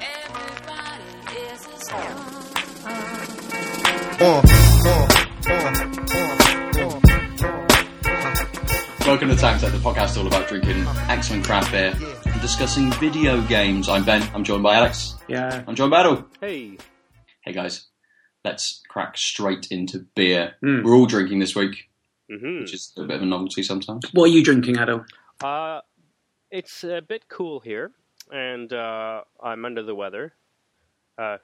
Everybody is a. Welcome to Tanked Up, the podcast all about drinking excellent craft beer and discussing video games. I'm Ben. I'm joined by Alex. Yeah. I'm John Battle. Hey, Hey let's straight into beer. Mm. We're all drinking this week, hmm which is a bit of a novelty sometimes. What are you drinking, Aadil? uh, it's a bit cool here, and uh, I'm under the weather. Uh,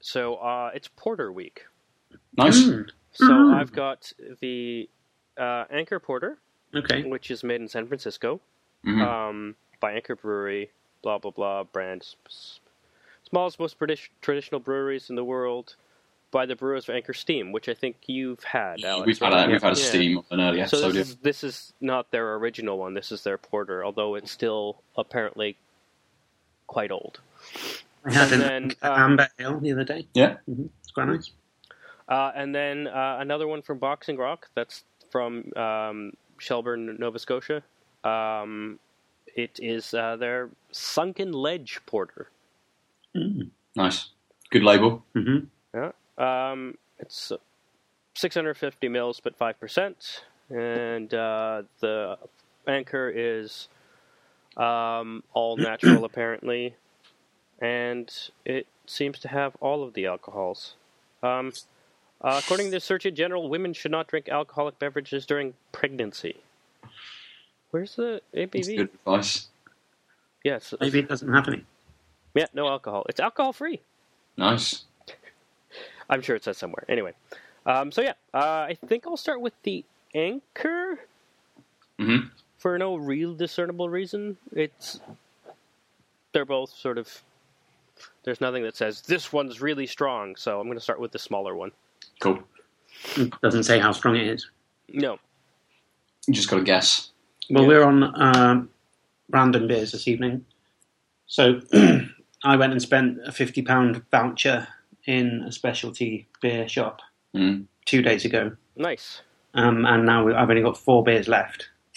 so uh, it's Porter Week. Nice. Mm. So Mm. I've got the uh, Anchor Porter, Okay. which is made in San Francisco Mhm. um, by Anchor Brewery. Blah blah blah. Brand smallest, most tradi- traditional breweries in the world. By the brewers of Anchor Steam, which I think you've had. Alex, we've had right? a, we've had a Yeah. steam on an early So episode. this is, this is not their original one. This is their porter, although it's still apparently quite old. I had And an then, um, amber ale the other day. yeah. It's quite nice. Uh, and then uh, another one from Boxing Rock. That's from um, Shelburne, Nova Scotia. Um, it is uh, their Sunken Ledge Porter. Mm. Nice. Good label. hmm Um, it's uh, 650 mils, but 5%. And uh, the anchor is um, all natural, apparently. And it seems to have all of the alcohols. Um, uh, according to the Surgeon General, women should not drink alcoholic beverages during pregnancy. Where's the That's ABV? good advice. Yes. Maybe it doesn't have any. Yeah, no alcohol. It's alcohol free. Nice. I'm sure it says somewhere. Anyway, um, so yeah, uh, I think I'll start with the anchor hmm for no real discernible reason. It's they're both sort of. There's nothing that says this one's really strong, so I'm going to start with the smaller one. Cool. It doesn't say how strong it is. No, You just got to guess. Well, Yeah. we're on um, random beers this evening. So I went and spent a £50 voucher in a specialty beer shop Mm. two days ago. nice. Um, and now I've only got four beers left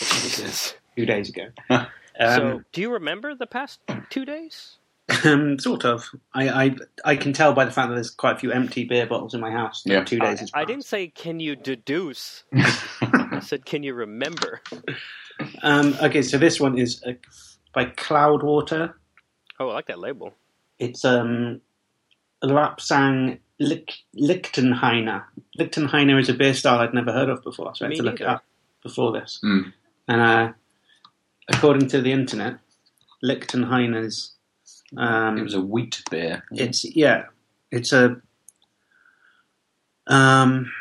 two days ago. Um, so, do you remember the past two days? um, sort of. I, I I can tell by the fact that there's quite a few empty beer bottles in my house. Yeah. Two days is I didn't say can you deduce. I said can you remember. Um, okay, so this one is uh, by Cloudwater. Oh, I like that label. It's um, Lapsang Lich- Lichtenhainer. Lichtenheiner is a beer style I'd never heard of before, so I had Me to look it up before this. Mm. And uh, according to the internet, Lichtenhainer's um, It was a wheat beer. it's yeah, it's a um,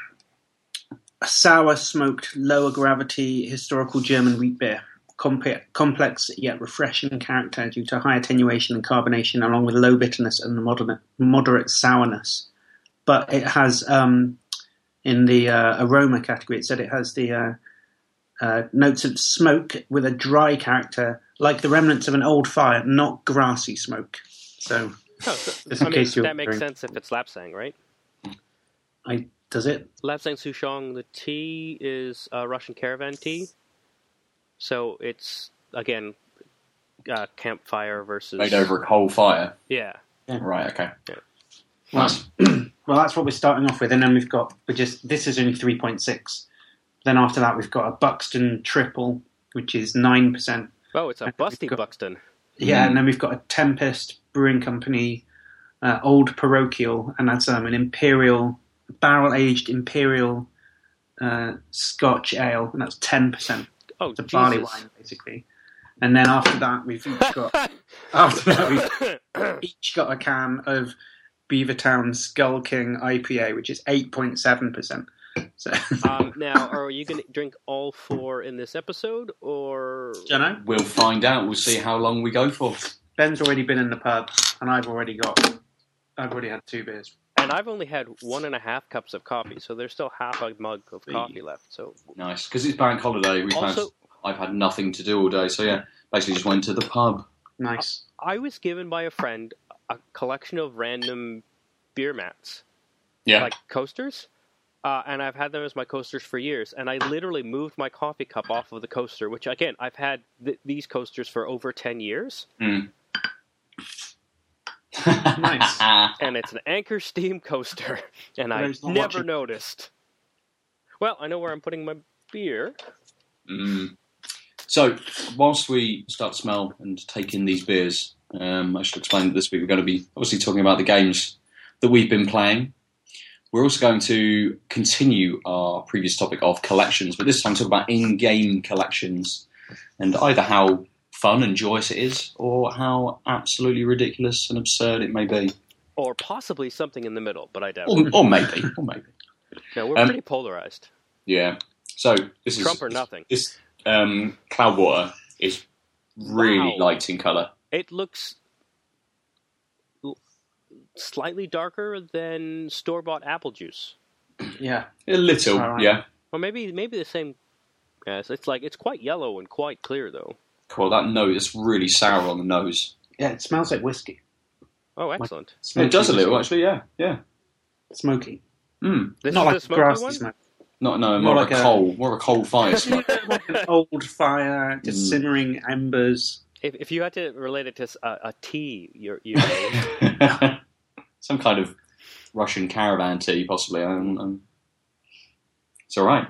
a sour smoked lower gravity historical German wheat beer. Complex yet refreshing character due to high attenuation and carbonation, along with low bitterness and moderate, moderate sourness. But it has um, in the uh, aroma category, it said it has the uh, uh, notes of smoke with a dry character, like the remnants of an old fire, not grassy smoke. So Oh, so, Just in I mean, case you're that makes sense if it's Lapsang, right? I does it? Lapsang Souchong, the tea is uh, Russian caravan tea. So it's, again, uh, campfire versus. Made over a coal fire. Yeah. Right, okay. Yeah. Nice. Well, that's what we're starting off with, and then we've got we just this is only three point six. Then after that, we've got a Buxton Triple, which is nine percent. Oh, it's a And busty got- Buxton. Yeah, Mm. and then we've got a Tempest Brewing Company, uh, Old Parochial, and that's um, an imperial barrel aged imperial uh, Scotch ale, and that's ten percent. Oh, It's a barley wine, basically. And then after that, we've each got after that we've each got a can of Beavertown Skull King IPA, which is eight point seven percent. So, um, now, are you going to drink all four in this episode, or don't know. We'll find out. We'll see how long we go for. Ben's already been in the pub, and I've already got. I've already had two beers. And I've only had one and a half cups of coffee, so there's still half a mug of coffee left. So Nice. Because it's bank holiday. We've had, also, I've had nothing to do all day. So, yeah, basically just went to the pub. Nice. I was given by a friend a collection of random beer mats, Yeah. like coasters. Uh, and I've had them as my coasters for years. And I literally moved my coffee cup off of the coaster, which again I've had th- these coasters for over ten years, Mm. Nice. and it's an Anchor Steam coaster, and I never watching. noticed. Well, I know where I'm putting my beer. Mm. So, whilst we start to smell and take in these beers, um, I should explain that this week we're going to be obviously talking about the games that we've been playing. We're also going to continue our previous topic of collections, but this time talk about in-game collections and either how fun and joyous it is, or how absolutely ridiculous and absurd it may be, Or possibly something in the middle, but I doubt or, it. or maybe, or maybe. No, we're Um, pretty polarized. Yeah. So this is Trump or nothing. This um, Cloudwater is really Wow. light in colour. It looks slightly darker than store bought apple juice. Yeah. A little, Alright. yeah. Or maybe maybe the same. Yes, it's like it's quite yellow and quite clear though. Cool. That nose is really sour on the nose. Yeah, it smells like whiskey. Oh, excellent! it does a little, actually. Yeah, yeah. Smoky. Mm. This Not is like the smoky grassy one. smoke. Not no, more, More like, like a a- coal, more of a coal fire smoke. like an old fire, just Mm. simmering embers. If, if you had to relate it to a tea, you you made, Some kind of Russian caravan tea, possibly. Um, um, it's all right.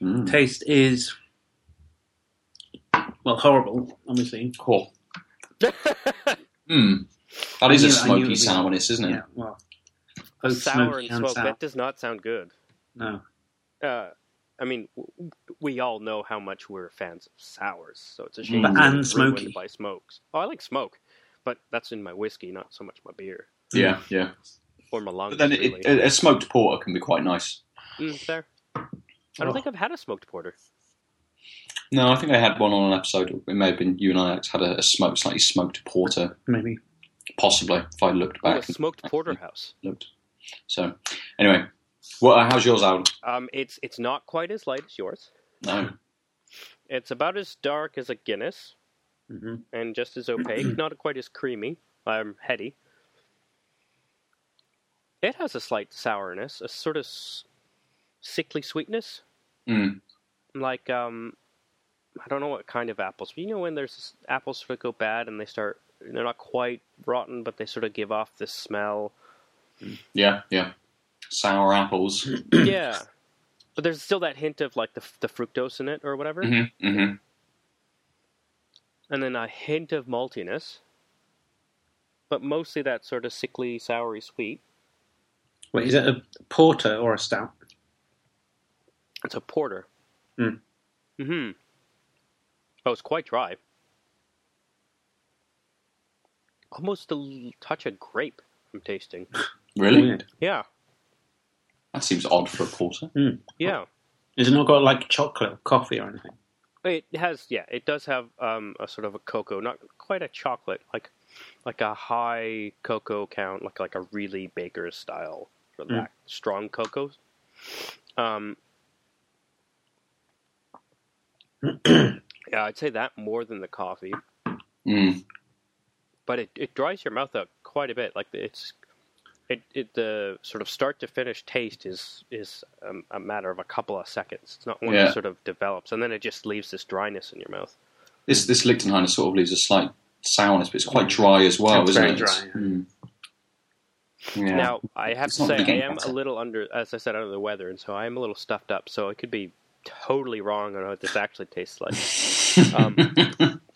Mm. Taste is well horrible, obviously. Cool. Mm. That I is a knew- I knew smoky would be- sourness, isn't it? Yeah, well, both sour smoky and smoke. sour. That does not sound good. No, Uh, I mean, w- we all know how much we're fans of sours, so it's a shame But it's and ruined smoky. by smokes. Oh, I like smoke, but that's in my whiskey, not so much my beer Yeah, yeah. or my lungs. But then it, really. it, a smoked porter can be quite nice. Mm, fair. I don't Oh. think I've had a smoked porter. No, I think I had one on an episode. It may have been you and I Alex, had a, a smoked, slightly smoked porter, maybe. possibly if I looked Oh, a back. and smoked porterhouse. looked. So, anyway, what? Uh, how's yours, Al? Um, it's it's not quite as light as yours. No. It's about as dark as a Guinness hmm and just as opaque. not quite as creamy. Um, heady. It has a slight sourness, a sort of s- sickly sweetness, Mm. like um, I don't know what kind of apples. But you know when there's apples sort of go bad and they start, they're not quite rotten, but they sort of give off this smell. Yeah, yeah. Sour apples. yeah, but there's still that hint of like the the fructose in it or whatever. hmm hmm and then a hint of maltiness, but mostly that sort of sickly, soury sweet. Wait, is it a porter or a stout? It's a porter. Hmm. Hmm. Oh, it's quite dry. Almost a touch of grape. I'm tasting. Really? Weird. Yeah, That seems odd for a porter. yeah. Is it not got like chocolate or coffee or anything? It has, yeah. It does have um, a sort of a cocoa, not quite a chocolate, like like a high cocoa count, like like a really baker's style for that strong cocoa. Um, yeah, I'd say that more than the coffee, Mm. but it, it dries your mouth out quite a bit. Like it's it, it the sort of start to finish taste is is um, a matter of a couple of seconds. It's not one Yeah. that sort of develops, and then it just leaves this dryness in your mouth. This this Lichtenhainer sort of leaves a slight sourness, but it's quite dry as well, It's isn't very it? dry, yeah. Mm. Yeah. Now, I have It's to say, I am better. a little under, as I said, under the weather, and so I am a little stuffed up. So I could be totally wrong on what this actually tastes like. Um,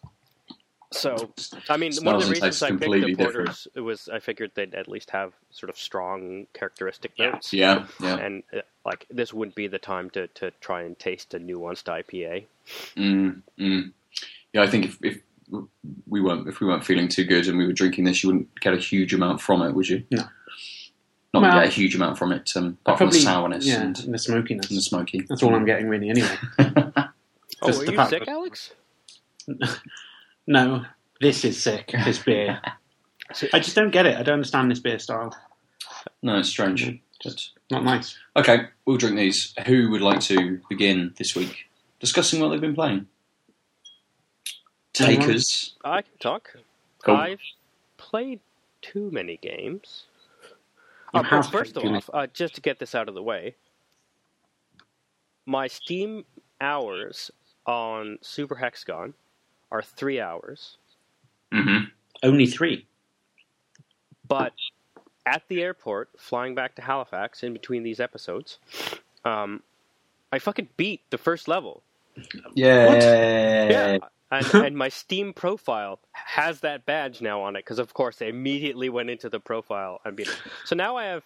So, I mean, one of the reasons I picked the completely different. porters it was I figured they'd at least have sort of strong characteristic notes. yeah, yeah. And uh, like this wouldn't be the time to, to try and taste a nuanced IPA. Mm, mm. Yeah, I think if, if we weren't if we weren't feeling too good and we were drinking this, you wouldn't get a huge amount from it, would you? No. Not Well- get a huge amount from it, um, apart from the sourness yeah, and, and the smokiness. and the smoky. That's all I'm getting really anyway. Oh, Just are the you sick, that- Alex? no, this is sick. This beer. I just don't get it. I don't understand this beer style. no, it's strange. Mhm. But, Not nice. okay, we'll drink these. Who would like to begin this week discussing what they've been playing? Anyone? Takers. I can talk. Cool. I've played too many games. Uh, have well, first played off, uh, just to get this out of the way, my Steam hours on Super Hexagon are three hours, hmm Only three. but at the airport, flying back to Halifax in between these episodes, um, I fucking beat the first level. Yeah. Yeah. And, and my Steam profile has that badge now on it because, of course, I immediately went into the profile and beat it. So now I have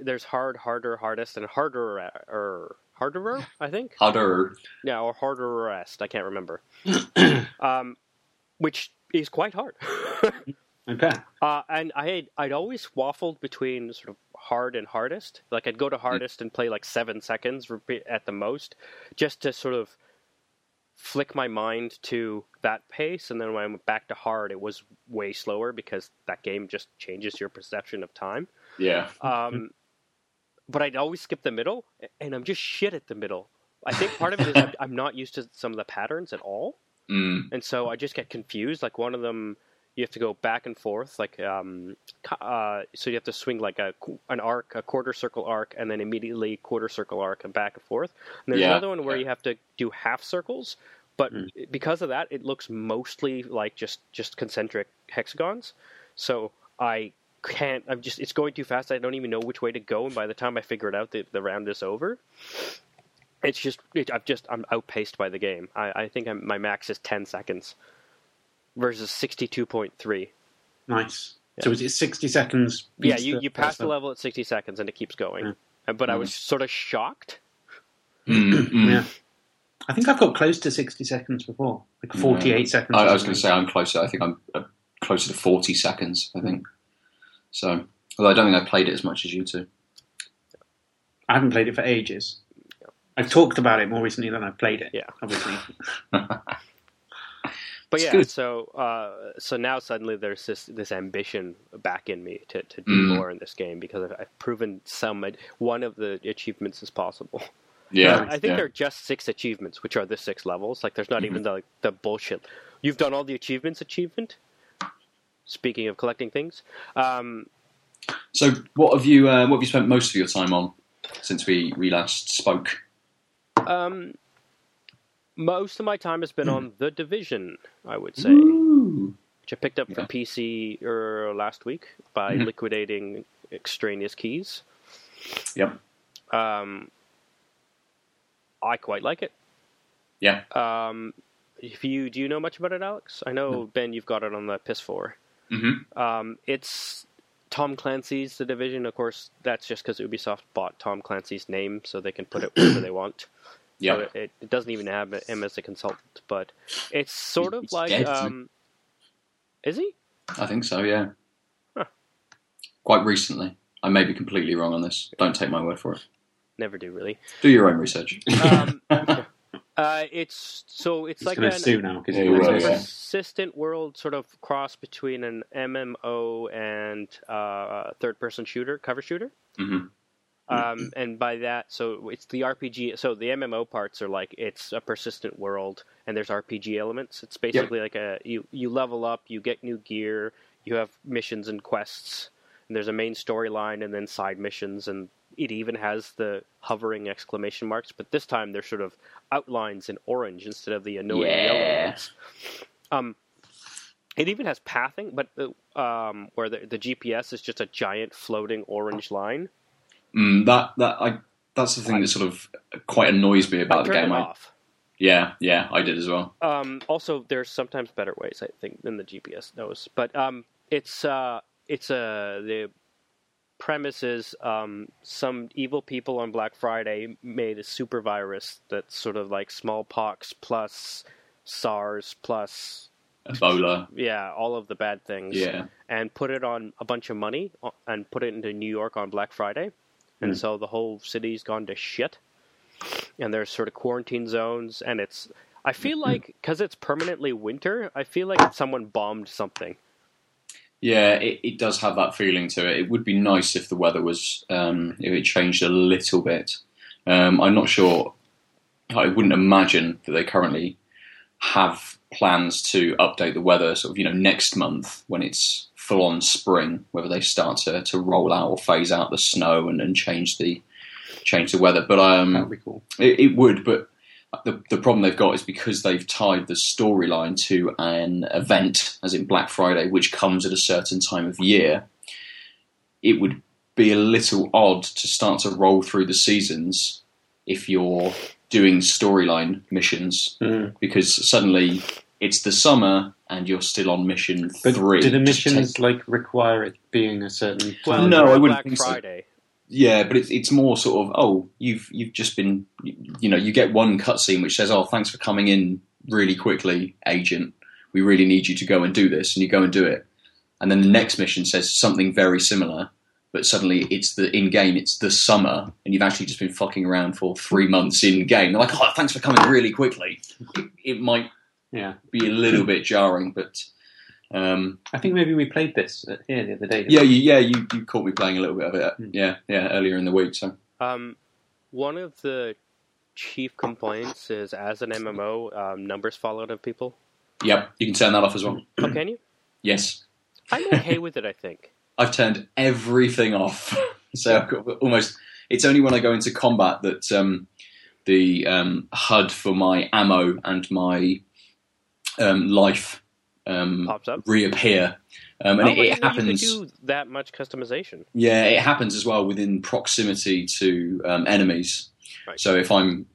there's hard, harder, hardest, and harder or harderer, I think. Harder. Yeah, or harder rest. I can't remember. um, which is quite hard. Okay. uh, and I had, I'd always waffled between sort of hard and hardest. Like I'd go to hardest and play like seven seconds at the most, just to sort of flick my mind to that pace. And then when I went back to hard, it was way slower because that game just changes your perception of time. Yeah. Um, but I'd always skip the middle, and I'm just shit at the middle. I think part of it is I'm, I'm not used to some of the patterns at all, Mm. and so I just get confused. Like one of them, you have to go back and forth, like um, uh, so you have to swing like a an arc, a quarter circle arc, and then immediately quarter circle arc and back and forth. And there's Yeah, another one where yeah. you have to do half circles, but because of that, it looks mostly like just just concentric hexagons. So I can't. I'm just. It's going too fast. I don't even know which way to go. And by the time I figure it out, the, the round is over. It's just. It, I've just. I'm outpaced by the game. I, I think I'm, my max is ten seconds versus sixty-two point three. Nice. So is it 60 seconds? Yeah, beats you, you pass the level at sixty seconds and it keeps going. Yeah. Uh, But I was sort of shocked. Mm, mm. Yeah. I think I've got close to 60 seconds before. Like 48 seconds. I, I was going to say I'm closer. I think I'm uh, closer to 40 seconds. I think. So, although I don't think I played it as much as you two. I haven't played it for ages. I've talked about it more recently than I've played it. Yeah. Obviously. But It's yeah, good. so uh, so now suddenly there's this this ambition back in me to, to do Mm. more in this game because I've, I've proven some one of the achievements is possible. Yeah, I think yeah. there are just six achievements, which are the six levels. Like there's not Mm-hmm. even the the bullshit. You've done all the achievements achievement. Speaking of collecting things, um, So, what have you uh, what have you spent most of your time on since we, we last spoke? um, most of my time has been on the division. I would say. Ooh. which I picked up for PC er, last week by Mhm. liquidating extraneous keys. Yep. Um, I quite like it. Yeah. Um, if you do you know much about it, Alex? I know Ben, you've got it on the PS4. Hmm Um, it's Tom Clancy's The Division. Of course, that's just because Ubisoft bought Tom Clancy's name, so they can put it wherever they want. Yeah. So it, it, doesn't even have him as a consultant, but it's sort of He's like. dead, um, is he? I think so. Yeah. Huh. Quite recently. I may be completely wrong on this. Don't take my word for it. Never do really. Do your own research. Um, uh, it's so it's He's like going an, sue now because Yeah, he he will, over. yeah. persistent world sort of cross between an MMO and uh, third person shooter, cover shooter. hmm Um, and by that, so it's the RPG. So the MMO parts are like it's a persistent world, and there's RPG elements. It's basically like a you you level up, you get new gear, you have missions and quests, and there's a main storyline, and then side missions, and it even has the hovering exclamation marks. But this time they're sort of outlines in orange instead of the annoying yellow ones. Um, it even has pathing, but uh, um, where the, the GPS is just a giant floating orange line. Mm, that that I that's the thing that sort of quite annoys me I about the game. it I, off. yeah, yeah, I did as well. Um, also, there's sometimes better ways, I think, than the GPS knows. But um, it's uh, it's uh, the premise is um, some evil people on Black Friday made a super virus that's sort of like smallpox plus SARS plus Ebola. yeah, all of the bad things. Yeah. and put it on a bunch of money uh, and put it into New York on Black Friday. And Mm. so the whole city's gone to shit. And there's sort of quarantine zones. And it's, I feel like, because it's permanently winter, I feel like someone bombed something. Yeah, it, it does have that feeling to it. It would be nice if the weather was um, if it changed a little bit. Um, I'm not sure. I wouldn't imagine that they currently have plans to update the weather sort of you know next month when it's full on spring, whether they start to, to roll out or phase out the snow and, and change the change the weather. But um, cool. it, it would, but the the problem they've got is because they've tied the storyline to an event, as in Black Friday, which comes at a certain time of year. It would be a little odd to start to roll through the seasons if you're doing storyline missions Mm. because suddenly it's the summer and you're still on mission But three. do the missions take- like require it being a certain Well. No, for I wouldn't Black think so. Yeah, but it's it's more sort of oh you've you've just been you know you get one cutscene which says oh thanks for coming in really quickly agent. We really need you to go and do this and you go and do it. And then the next mission says something very similar but suddenly it's the in game it's the summer and you've actually just been fucking around for three months in game they're like oh thanks for coming really quickly. It, it might Yeah, be a little bit jarring but um, I think maybe we played this uh, here the other day. yeah you, yeah you, you caught me playing a little bit of it Mm. yeah yeah earlier in the week so Um, one of the chief complaints is as an MMO, um, numbers fall out of people. yep you can turn that off as well Oh, can you? yes I'm okay with it. I think. I've turned everything off. so I've got almost. It's only when I go into combat that um, the um, HUD for my ammo and my um, life um, Pops up. reappear, um, and oh, it, it happens. You could do that much customization. Yeah, it happens as well within proximity to um, enemies. Right. So if I'm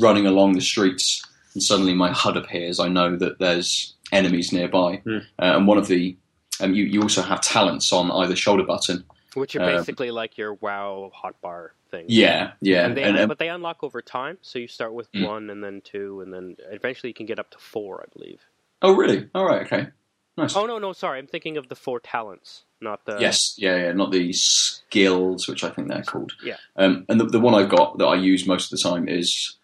running along the streets and suddenly my HUD appears, I know that there's enemies nearby. Hmm. Uh, and one of the um, you, you also have talents on either shoulder button. Which are Um, basically like your WoW hotbar thing. Yeah, yeah, And they, and, um, but they unlock over time, so you start with Mm. one and then two, and then eventually you can get up to four, I believe. Oh really? All right, okay, nice. Oh no, no, sorry, I'm thinking of the four talents, not the. yes, yeah, yeah, not the skills, which I think they're called. Yeah. Um, and the, the one I've got that I use most of the time is,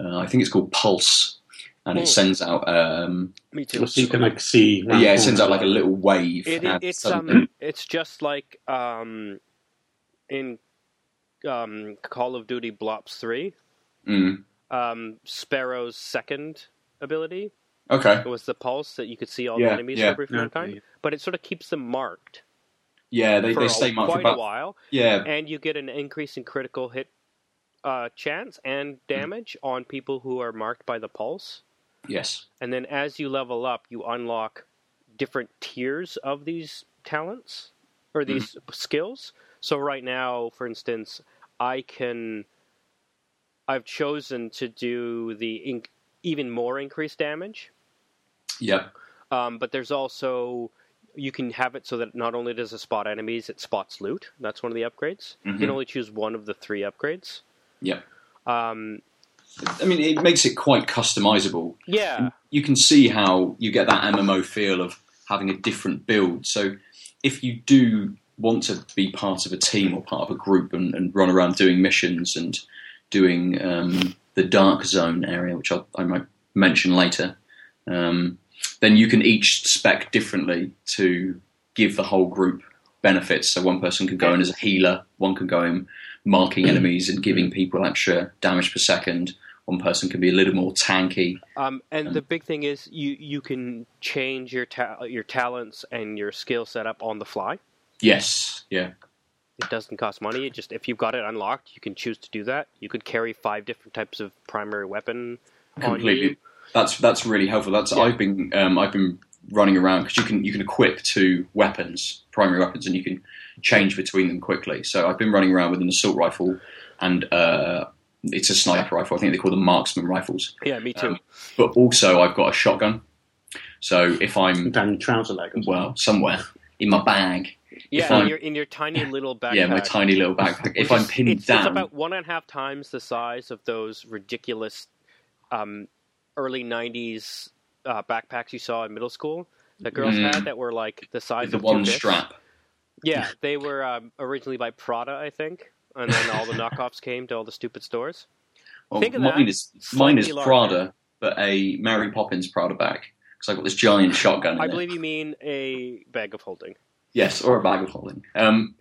uh, I think it's called Pulse, and it sends out um, me too. So you can like see. yeah, it sends out like a little wave. It, it, it's um, it's just like um, in um, Call of Duty Blops Three, Mm, um, Sparrow's second ability okay. It was the pulse that you could see all Yeah, the enemies yeah. for a brief amount of Okay. time, but it sort of keeps them marked Yeah, they, they stay marked for quite a while, yeah, and you get an increase in critical hit uh, chance and damage on people who are marked by the pulse. yes, And then as you level up, you unlock different tiers of these talents or these skills. So right now, for instance, I can I've chosen to do the in- even more increased damage. Yep, Um, but there's also you can have it so that not only does it spot enemies, it spots loot. That's one of the upgrades. You can Mhm. only choose one of the three upgrades. yep. Um, I mean, it makes it quite customizable. yeah, you can see how you get that MMO feel of having a different build. So if you do want to be part of a team or part of a group and, and run around doing missions and doing um, the dark zone area, which I'll, I might mention later, um, then you can each spec differently to give the whole group benefits. So one person can go in as a healer, one can go in marking enemies and giving people extra damage per second. One person can be a little more tanky. Um, and Um, the big thing is you you can change your ta- your talents and your skill setup on the fly. Yes, yeah. It doesn't cost money. It just if you've got it unlocked, you can choose to do that. You could carry five different types of primary weapon on completely. You. That's that's really helpful. That's Yeah. I've been um, I've been running around because you can you can equip two weapons, primary weapons, and you can change between them quickly. So I've been running around with an assault rifle and uh, it's a sniper rifle. I think they call them marksman rifles. Yeah, me too. Um, But also I've got a shotgun. So if I'm down your trouser leg. or something. well somewhere in my bag, yeah, in your in your tiny little backpack. yeah, my tiny little backpack. If I'm pinned it's, down, it's about one and a half times the size of those ridiculous um, early '90s uh, backpacks you saw in middle school that girls Mm. had that were like the size with the of two one strap. Yeah, they were um, originally by Prada, I think, and then all the knockoffs came to all the stupid stores. Well, Think of mine that, is mine is slightly larger. Prada, but a Mary Poppins Prada bag because I've got this giant shotgun. In I it. believe you mean a bag of holding. Yes, or a bag of holding. Um,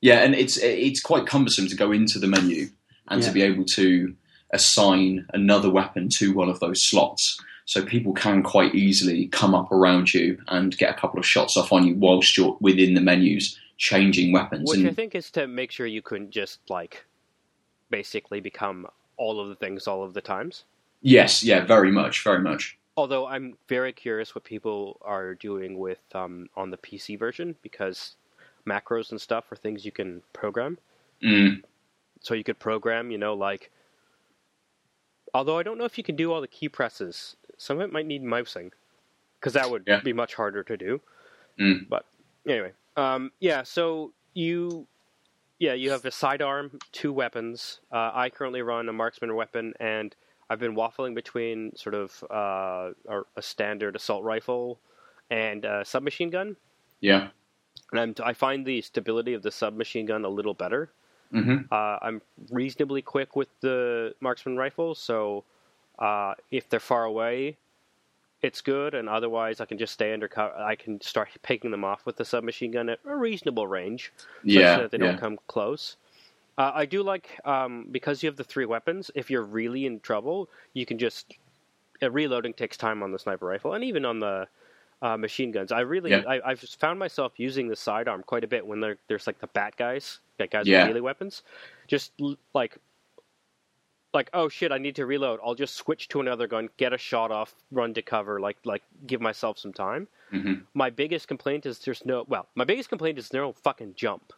yeah, and it's it's quite cumbersome to go into the menu and to be able to assign another weapon to one of those slots. so people can quite easily come up around you and get a couple of shots off on you whilst you're within the menus changing weapons. Which and I think is to make sure you couldn't just like basically become all of the things all of the times. yes, yeah, very much, very much. Although I'm very curious what people are doing with um, on the PC version because macros and stuff are things you can program. Mm, So you could program, you know, like. Although I don't know if you can do all the key presses. Some of it might need mousing, because that would Yeah. be much harder to do. Mm. But anyway, um, yeah. So you, yeah, you have a sidearm, two weapons. Uh, I currently run a marksman weapon, and I've been waffling between sort of uh, a, a standard assault rifle and a submachine gun. yeah. And I'm, I find the stability of the submachine gun a little better. Hmm Uh, I'm reasonably quick with the marksman rifle, so uh, if they're far away, it's good, and otherwise I can just stay under cover. I can start picking them off with the submachine gun at a reasonable range, Yeah, that they yeah. don't come close. Uh, I do like um, because you have the three weapons. If you're really in trouble, you can just uh, reloading takes time on the sniper rifle, and even on the uh, machine guns. I really, Yeah. I, I've found myself using the sidearm quite a bit when there, there's like the bat guys, like guys Yeah. with melee weapons. Just l- like, like oh shit, I need to reload. I'll just switch to another gun, get a shot off, run to cover, like like give myself some time. hmm My biggest complaint is there's no well, my biggest complaint is no fucking jump.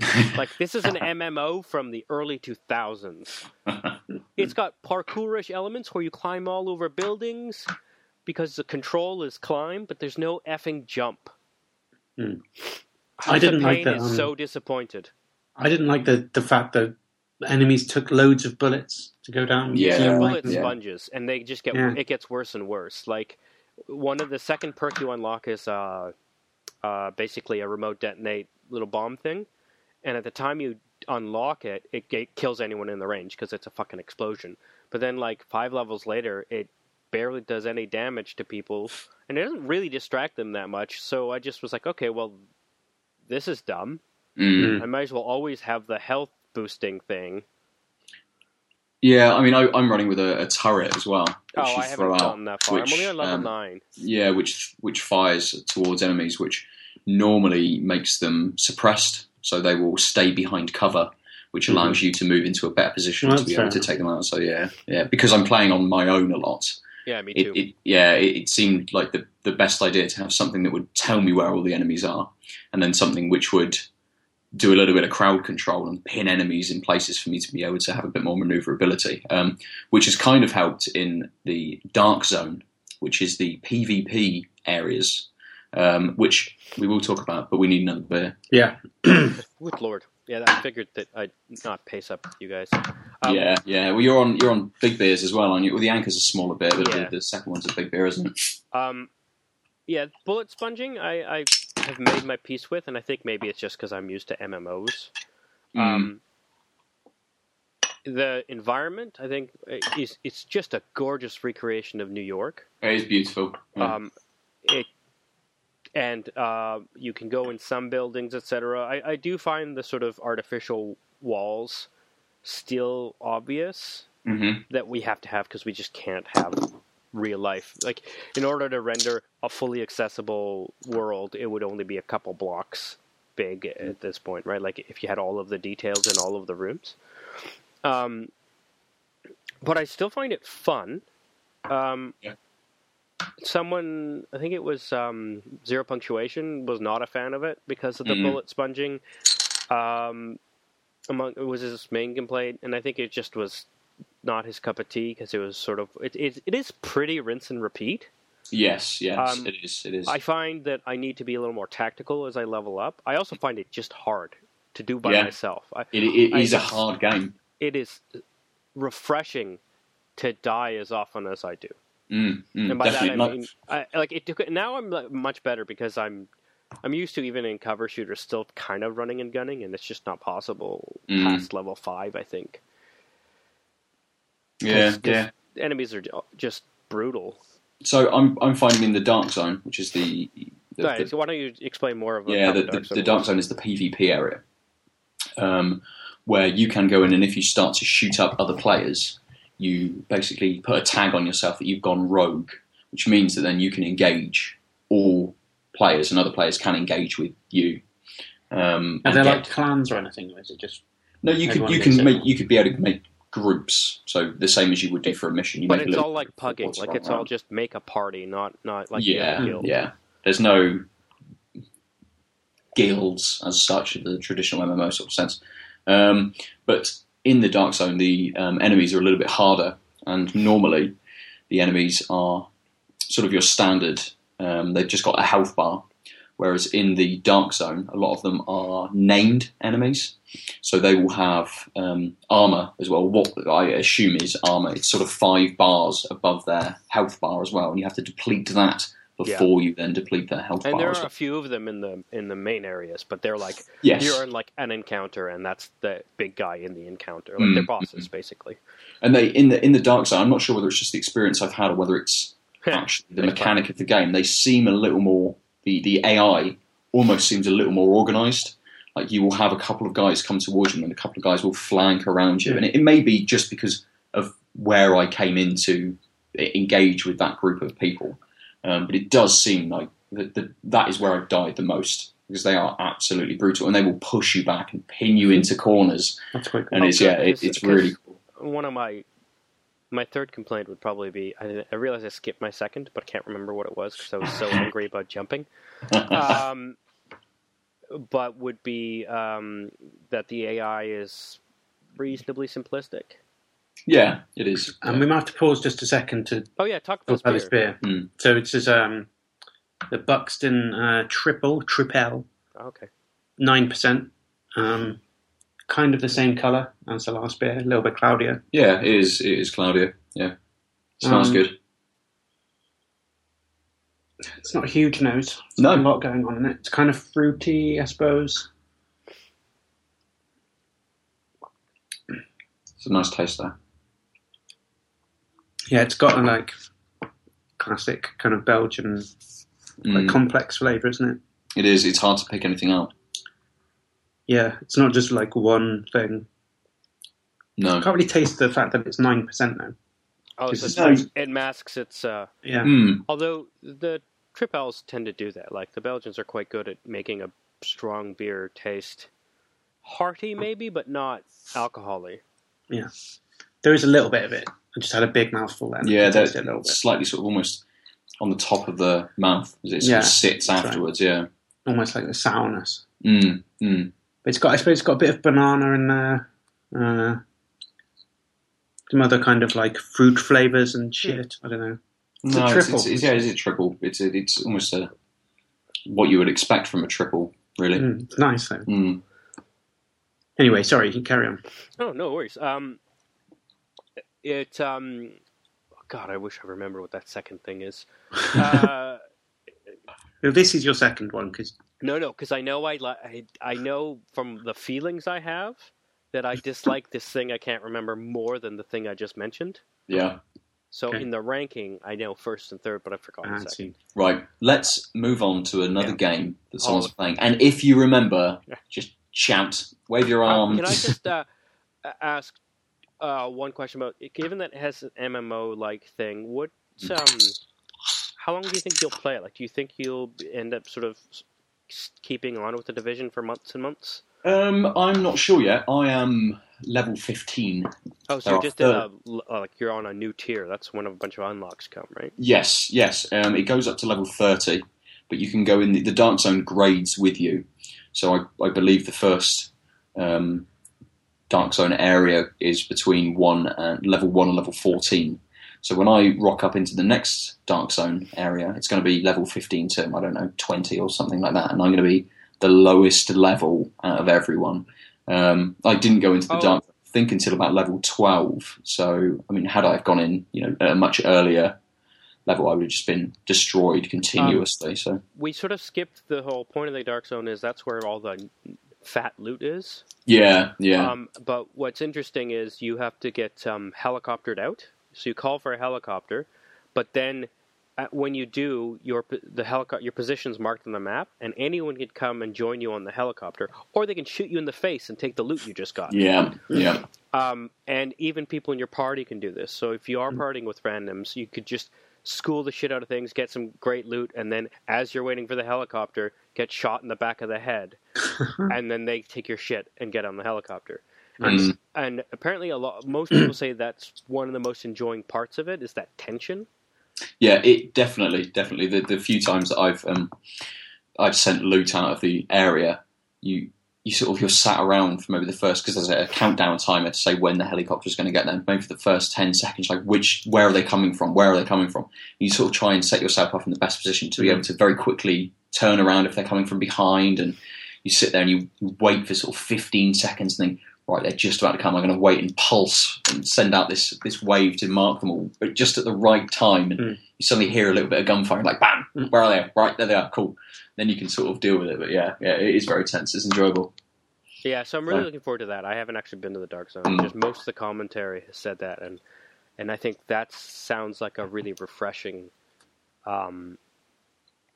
Like this is an MMO from the early 2000s. It's got parkourish elements where you climb all over buildings because the control is climb, but there's no effing jump. House I didn't of like that. that, is um, so disappointed. I didn't like the, the fact that enemies took loads of bullets to go down. Yeah. Team bullet yeah. sponges, and they just get Yeah. it gets worse and worse. Like one of the second perk you unlock is uh, uh, basically a remote detonate little bomb thing, and at the time you unlock it, it, it kills anyone in the range because it's a fucking explosion. But then like five levels later, it barely does any damage to people, and it doesn't really distract them that much. So I just was like, okay, well, this is dumb. Mm. I might as well always have the health boosting thing. Yeah, I mean, I, I'm running with a, a turret as well. Which Oh, I haven't throw out, gotten that far. which, I'm only on level um, nine. Yeah, which which fires towards enemies, which normally makes them suppressed, so they will stay behind cover, which Mm-hmm. allows you to move into a better position Well, to be that's able to take them out. So yeah, yeah, because I'm playing on my own a lot. Yeah, me It, too. it yeah, it, it seemed like the the best idea to have something that would tell me where all the enemies are, and then something which would do a little bit of crowd control and pin enemies in places for me to be able to have a bit more maneuverability, um, which has kind of helped in the dark zone, which is the PvP areas, um, which we will talk about, but we need another beer. Yeah. Good lord. Yeah, I figured that I'd not pace up with you guys. Um, yeah, yeah. Well, you're on you're on big beers as well, aren't you? Well, the anchor's a smaller beer, but Yeah. the, the second one's a big beer, isn't it? Um, yeah, bullet sponging, I, I have made my peace with, and I think maybe it's just because I'm used to MMOs. Mm. Um, the environment, I think, is it's just a gorgeous recreation of New York. It is beautiful. Yeah. Um, it and uh, you can go in some buildings, etc. I, I do find the sort of artificial walls still obvious hmm that we have to have because we just can't have real life. Like in order to render a fully accessible world, it would only be a couple blocks big at this point, right? Like if you had all of the details in all of the rooms. Um, but I still find it fun. Um, Yeah. Someone, I think it was um, Zero Punctuation, was not a fan of it because of the Mhm. bullet sponging. Um, among it was his main complaint, and I think it just was not his cup of tea because it was sort of it, it, it is pretty rinse and repeat. Yes, yes, Um, it is. It is. I find that I need to be a little more tactical as I level up. I also find it just hard to do by Yeah. myself. I, it, it I- is a hard game. it is refreshing to die as often as I do. Mm, mm, and by that I mean, I, like it took. Now I'm like, much better because I'm, I'm used to even in cover shooters still kind of running and gunning, and it's just not possible Mm. past level five. I think. Yeah, 'cause yeah. Enemies are just brutal. So I'm I'm finding in the dark zone, which is the, the, Right, the- so why don't you explain more of yeah the, Dark Zone the dark zone is the PvP area, um, where you can go in and if you start to shoot up other players, you basically put a tag on yourself that you've gone rogue, which means that then you can engage all players and other players can engage with you. Um, Are and there get- like clans or anything, or is it just no, you could you can make you could be able to make groups, so the same as you would do for a mission. You But make it's all like pugging. Like going it's all just make a party, not not like yeah, guild. yeah. There's no guilds as such in the traditional MMO sort of sense. Um, but in the Dark Zone, the um, enemies are a little bit harder, and normally the enemies are sort of your standard. Um, they've just got a health bar, whereas in the Dark Zone, a lot of them are named enemies. So they will have um, armor as well. What I assume is armor. It's sort of five bars above their health bar as well, and you have to deplete that before you then deplete their health And bar. there are a few of them in the in the main areas, but they're like Yes, you're in like an encounter, and that's the big guy in the encounter. Like they're Mm, bosses, basically. and they in the in the Dark Zone. I'm not sure whether it's just the experience I've had or whether it's actually the mechanic of the game. They seem a little more the the AI almost seems a little more organized. Like you will have a couple of guys come towards you, and a couple of guys will flank around you, Yeah. and it, it may be just because of where I came in to engage with that group of people. Um, but it does seem like that, that that is where I've died the most because they are absolutely brutal, and they will push you back and pin you into corners, that's quite cool? and it's yeah, good, it, 'cause- it's 'cause really cool. One of my my third complaint would probably be I, I realize I skipped my second, but I can't remember what it was because I was so angry about jumping. Um, but would be um, that the AI is reasonably simplistic. Yeah, it is. And we might have to pause just a second to Oh yeah, talk talk about about this beer. beer. Mm. So it says um, the Buxton uh, Triple Tripel, Oh, Okay. nine percent. Um, kind of the same color as the last beer, a little bit cloudier. Yeah, it is. It is Claudia. Yeah, smells Um, good. It's not a huge nose. It's No. a lot going on in it. It's kind of fruity, I suppose. It's a nice taste there. Yeah, it's got a like classic kind of Belgian like Mm, complex flavour, isn't it? it is. It's hard to pick anything out. Yeah, it's not just like one thing. No. I can't really taste the fact that it's nine percent now. Oh, so is it's- nice. it masks its. Uh, Yeah, Mm, although the tripels tend to do that. Like the Belgians are quite good at making a strong beer taste hearty, maybe, but not alcoholy. Yeah. There is a little bit of it. I just had a big mouthful then. yeah, I tasted it a little bit, slightly sort of almost on the top of the mouth as it sort Yeah, of sits that's right. afterwards. Yeah. almost like the sourness. Mm, mm. But it's got, I suppose, it's got a bit of banana in there. Uh, some other kind of like fruit flavors and shit. I don't know. It's a no, it's, triple. it's, it's, yeah, it's a triple. It's a, it's almost a what you would expect from a triple, really. Mm, it's nice though. Mm. Anyway, sorry, you can carry on. Oh no worries. Um, it um, God, I wish I remember what that second thing is. Uh, Well, this is your second one because no, no, because I know I, li- I I know from the feelings I have that I dislike this thing I can't remember more than the thing I just mentioned. Yeah. So Okay. in the ranking, I know first and third, but I forgot. Ah, the second. Right. Let's move on to another Yeah. game that someone's Oh. playing. And if you remember, just shout, wave your Uh, arm. can I just uh, ask uh, one question about given that it has an MMO like thing? What um, how long do you think you'll play it? Like, do you think you'll end up sort of keeping on with the division for months and months? Um, I'm not sure yet. I am level 15. Oh, so you're just in a, uh, like you're on a new tier. That's when a bunch of unlocks come, right? Yes, yes. Um, it goes up to level 30, but you can go in the, the Dark Zone grades with you. So I, I believe the first um, Dark Zone area is between one and level 1 and level 14. So when I rock up into the next Dark Zone area, it's going to be level 15 to, I don't know, 20 or something like that. And I'm going to be the lowest level out of everyone. Um, I didn't go into the Oh. Dark I think until about level 12. So, I mean, had I gone in, you know, at a much earlier level, I would have just been destroyed continuously. so, We sort of skipped the whole point of the Dark Zone. Is that's where all the fat loot is. yeah, yeah. Um, but what's interesting is you have to get um, helicoptered out. So you call for a helicopter, but then uh, when you do, your the helicopter, your position's marked on the map, and anyone can come and join you on the helicopter, or they can shoot you in the face and take the loot you just got. Yeah, yeah, Um, and even people in your party can do this. So if you are partying with randoms, you could just school the shit out of things, get some great loot, and then as you're waiting for the helicopter, get shot in the back of the head, and then they take your shit and get on the helicopter. And, Mm. and apparently, a lot most people say that's one of the most enjoying parts of it is that tension. yeah. It definitely, definitely. The the few times that I've um, I've sent loot out of the area, you you sort of you're sat around for maybe the first because there's a countdown timer to say when the helicopter is going to get there. Maybe for the first ten seconds, like which where are they coming from? Where are they coming from? You sort of try and set yourself up in the best position to be able to very quickly turn around if they're coming from behind, and you sit there and you wait for sort of fifteen seconds and think. Right, they're just about to come. I'm going to wait and pulse and send out this this wave to mark them all, but just at the right time. And Mm. You suddenly hear a little bit of gunfire, like bam, Mm. where are they? Right, there they are. Cool. Then you can sort of deal with it. But yeah, yeah, it is very tense. It's enjoyable. Yeah, so I'm really Right. looking forward to that. I haven't actually been to the Dark Zone. Mm. Just most of the commentary has said that, and and I think that sounds like a really refreshing um,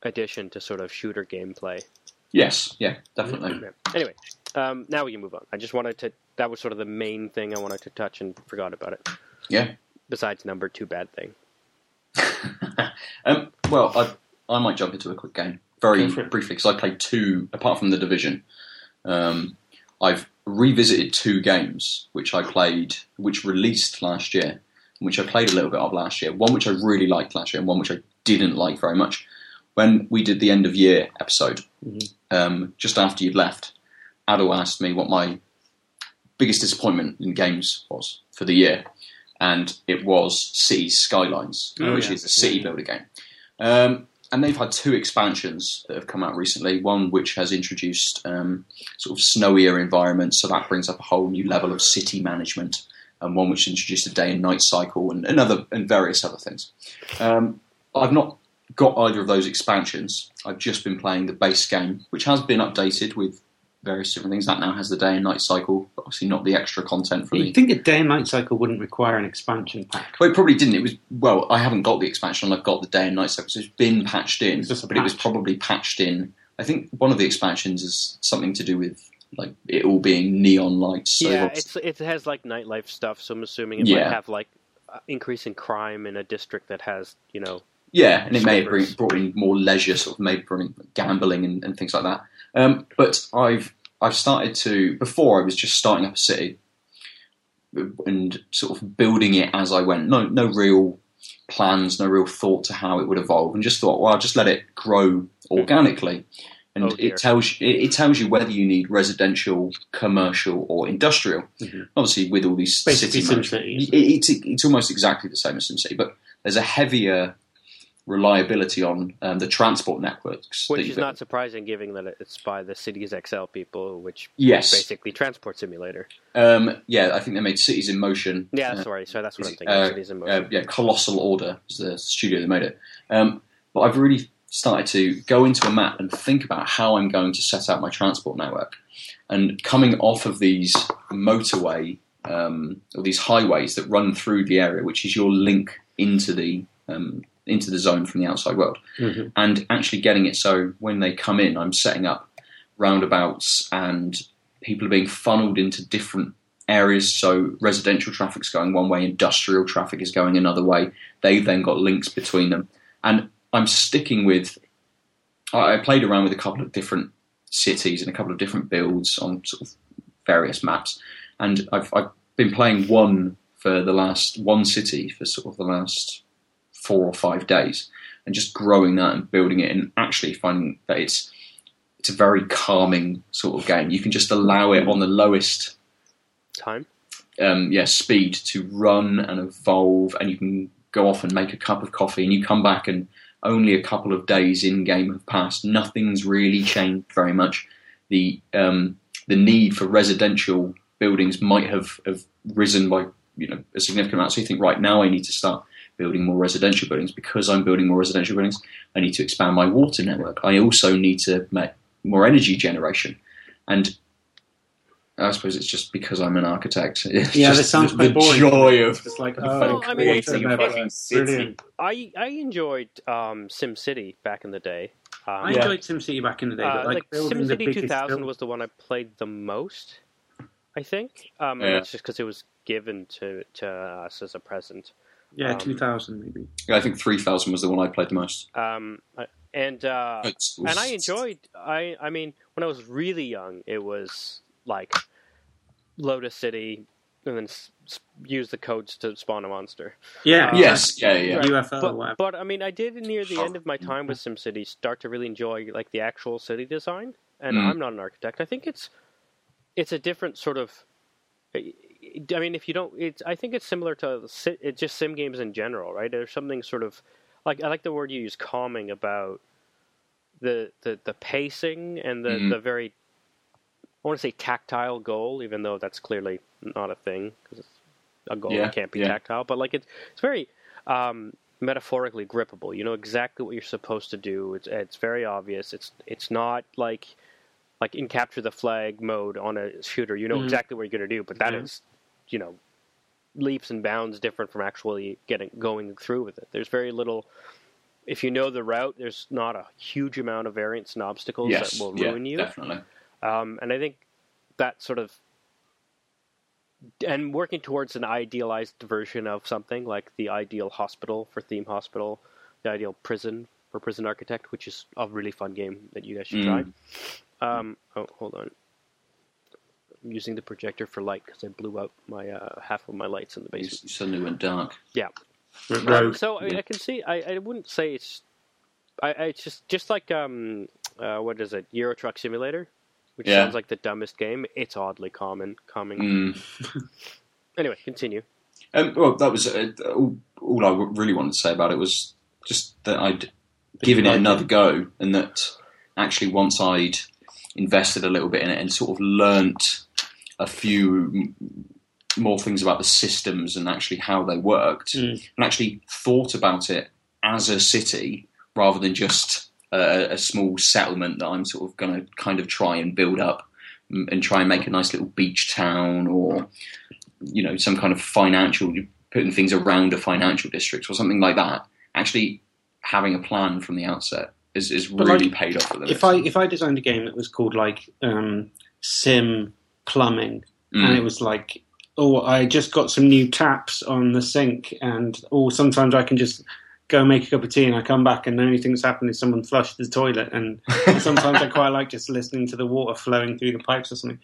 addition to sort of shooter gameplay. Yes, yeah, definitely. Yeah. Anyway, um, now we can move on. I just wanted to. That was sort of the main thing I wanted to touch and forgot about it. Yeah. Besides number two bad thing. Well, I I might jump into a quick game very Go for it. briefly because I played two apart from the division. Um, I've revisited two games which I played, which released last year, which I played a little bit of last year. One which I really liked last year, and one which I didn't like very much. When we did the end of year episode, Mhm. um, just after you'd left, Aadil asked me what my biggest disappointment in games was for the year, and it was City Skylines, Oh, which yeah. is a city builder game. Um, and they've had two expansions that have come out recently. One which has introduced um, sort of snowier environments, so that brings up a whole new level of city management, and one which introduced a day and night cycle and, and other and various other things. Um, I've not got either of those expansions. I've just been playing the base game, which has been updated with various different things. That now has the day and night cycle, but obviously not the extra content for the You'd think a day and night cycle wouldn't require an expansion pack. well, it probably didn't. It was well. I haven't got the expansion. I've got the day and night cycle, so it's been patched in. It's just a but it was patch. probably patched in. I think one of the expansions is something to do with like it all being neon lights. So yeah, it's it has like nightlife stuff, so I'm assuming it Yeah. might have like uh, increase in crime in a district that has you know yeah, and it may have bring, Slimmers. brought in more leisure, sort of maybe bring gambling and, and things like that. Um, but I've I've started to before I was just starting up a city and sort of building it as I went. No no real plans, no real thought to how it would evolve, and just thought, well, I'll just let it grow organically. And Oh, it tells you, it, tells you whether you need residential, commercial, or industrial. Mhm. Obviously, with all these Basically city SimCity, it, isn't it? it's it's almost exactly the same as SimCity, but there's a heavier reliability on um, the transport networks. which is not surprising given that it's by the Cities XL people, which Yes. is basically transport simulator. Um, yeah, I think they made Cities in Motion. Yeah, Uh, sorry, so that's what I'm thinking. uh, Cities in motion. uh, yeah, Colossal Order is the studio that made it. Um, but I've really started to go into a map and think about how I'm going to set out my transport network. And coming off of these motorway um, or these highways that run through the area, which is your link into the um, into the zone from the outside world, Mhm. and actually getting it so when they come in, I'm setting up roundabouts and people are being funneled into different areas. So residential traffic's going one way, industrial traffic is going another way. They've then got links between them, and I'm sticking with. I I played around with a couple of different cities and a couple of different builds on sort of various maps, and I've, I've been playing one for the last one city for sort of the last four or five days, and just growing that and building it, and actually finding that it's it's a very calming sort of game. You can just allow it on the lowest Time. um, yeah, speed to run and evolve, and you can go off and make a cup of coffee, and you come back, and only a couple of days in game have passed. Nothing's really changed very much. The um, the need for residential buildings might have, have risen by you know a significant amount. So you think, right now, I need to start building more residential buildings because I'm building more residential buildings. I need to expand my water network. I also need to make more energy generation, and I suppose it's just because I'm an architect. It's Yeah, just this sounds the, quite the boring. joy of It's just like, Well, oh, I mean, creative, creating a fucking city. Brilliant. I I enjoyed um, SimCity back in the day. Um, I Yeah. enjoyed SimCity back in the day, uh, like, like building the SimCity 2000 build- was the one I played the most. I think, um, Yeah. that's just because it was given to to us as a present. Yeah, um, 2000 maybe. Yeah, I think 3000 was the one I played the most. Um, and uh, was- and I enjoyed. I I mean, when I was really young, it was like Lotus City, and then s- s- use the codes to spawn a monster. Yeah, Uh, Yes, yeah, yeah. Right. UFO But, but I mean, I did near the end of my time with SimCity start to really enjoy like the actual city design. And Mm. I'm not an architect. I think it's it's a different sort of. I mean, if you don't, it's. I think it's similar to it's just sim games in general, right? There's something sort of like I like the word you use, calming about the the the pacing and the Mhm. the very. I want to say tactile goal, even though that's clearly not a thing because a goal Yeah, can't be yeah. tactile. But like it's it's very um, metaphorically grippable. You know exactly what you're supposed to do. It's it's very obvious. It's it's not like like in capture the flag mode on a shooter. You know Mhm. exactly what you're going to do, but that is Yeah. You know leaps and bounds different from actually getting going through with it. There's very little. If you know the route, there's not a huge amount of variants and obstacles yes, that will yeah, ruin you. definitely. Um, and I think that sort of and working towards an idealized version of something like the ideal hospital for theme hospital, the ideal prison for prison architect, which is a really fun game that you guys should Mm. try. Um, oh, hold on. I'm using the projector for light because I blew out my uh, half of my lights in the It basement. suddenly went dark. Rogue. So I, Yeah. I can see. I, I wouldn't say it's. I, I it's just just like um uh, what is it Euro Truck Simulator, which Yeah. sounds like the dumbest game. It's oddly common, calming. Mm. Anyway, continue. Um, well, that was uh, all, all I really wanted to say about it was just that I'd given it another go, and that actually once I'd invested a little bit in it and sort of learnt a few more things about the systems and actually how they worked, Mm. and actually thought about it as a city rather than just a, a small settlement that I'm sort of going to kind of try and build up and try and make a nice little beach town or you know some kind of financial putting things around a financial district or something like that. Actually, having a plan from the outset is, is really like, paid off for them. if I if I designed a game that was called like um, Sim Plumbing, Mm. and it was like, oh, I just got some new taps on the sink, and oh, sometimes I can just go make a cup of tea, and I come back, and the only thing that's happened is someone flushed the toilet, and sometimes I quite like just listening to the water flowing through the pipes or something.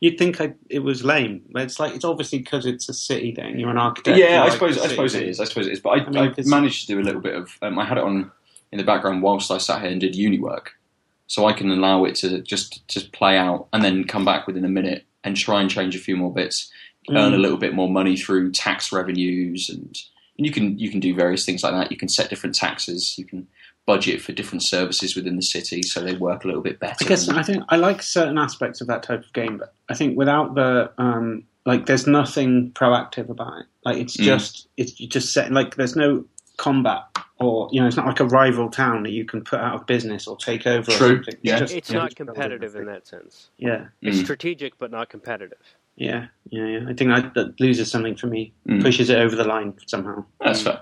You'd think I, it was lame, but it's like it's obviously because it's a city. Then you're an architect. yeah, I like suppose I suppose it thing. is. I suppose it is. But I, I mean, I, managed to do a little bit of. Um, I had it on in the background whilst I sat here and did uni work, so I can allow it to just just play out and then come back within a minute and try and change a few more bits, earn a Mm. little bit more money through tax revenues, and, and you can you can do various things like that. You can set different taxes. You can budget for different services within the city so they work a little bit better. I guess and- I think I like certain aspects of that type of game, but I think without the um, like, there's nothing proactive about it. Like, it's Mm. just it's just set like there's no combat or you know it's not like a rival town that you can put out of business or take over. True, Or something. It's yeah. just- It's yeah, not competitive in that sense. Yeah, It's Mm. strategic but not competitive. yeah, yeah, yeah. I think that, that loses something for me, Mm. pushes it over the line somehow. That's fair.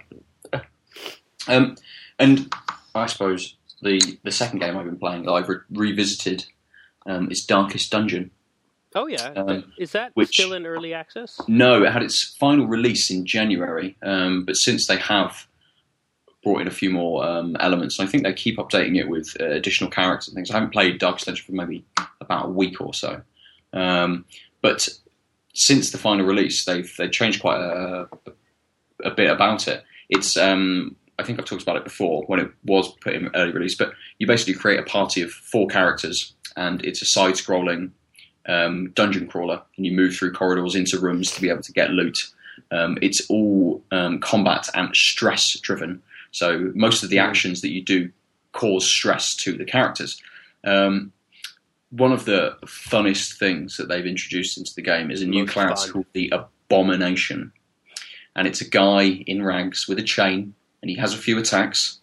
Um, and I suppose the the second game I've been playing that I've re- revisited um, is Darkest Dungeon. Oh yeah, Um, is that which- still in early access? No, it had its final release in January, um, but since they have brought in a few more um, elements, I think they keep updating it with uh, additional characters and things. I haven't played Darkest Dungeon for maybe about a week or so, um, but since the final release, they've they changed quite a, a bit about it. It's um, I think I've talked about it before when it was put in early release, but you basically create a party of four characters, and it's a side-scrolling um, dungeon crawler, and you move through corridors into rooms to be able to get loot. Um, it's all um, combat and stress driven, so most of the actions that you do cause stress to the characters. Um, one of the funnest things that they've introduced into the game is a new class fun. called the Abomination, and it's a guy in rags with a chain, and he has a few attacks,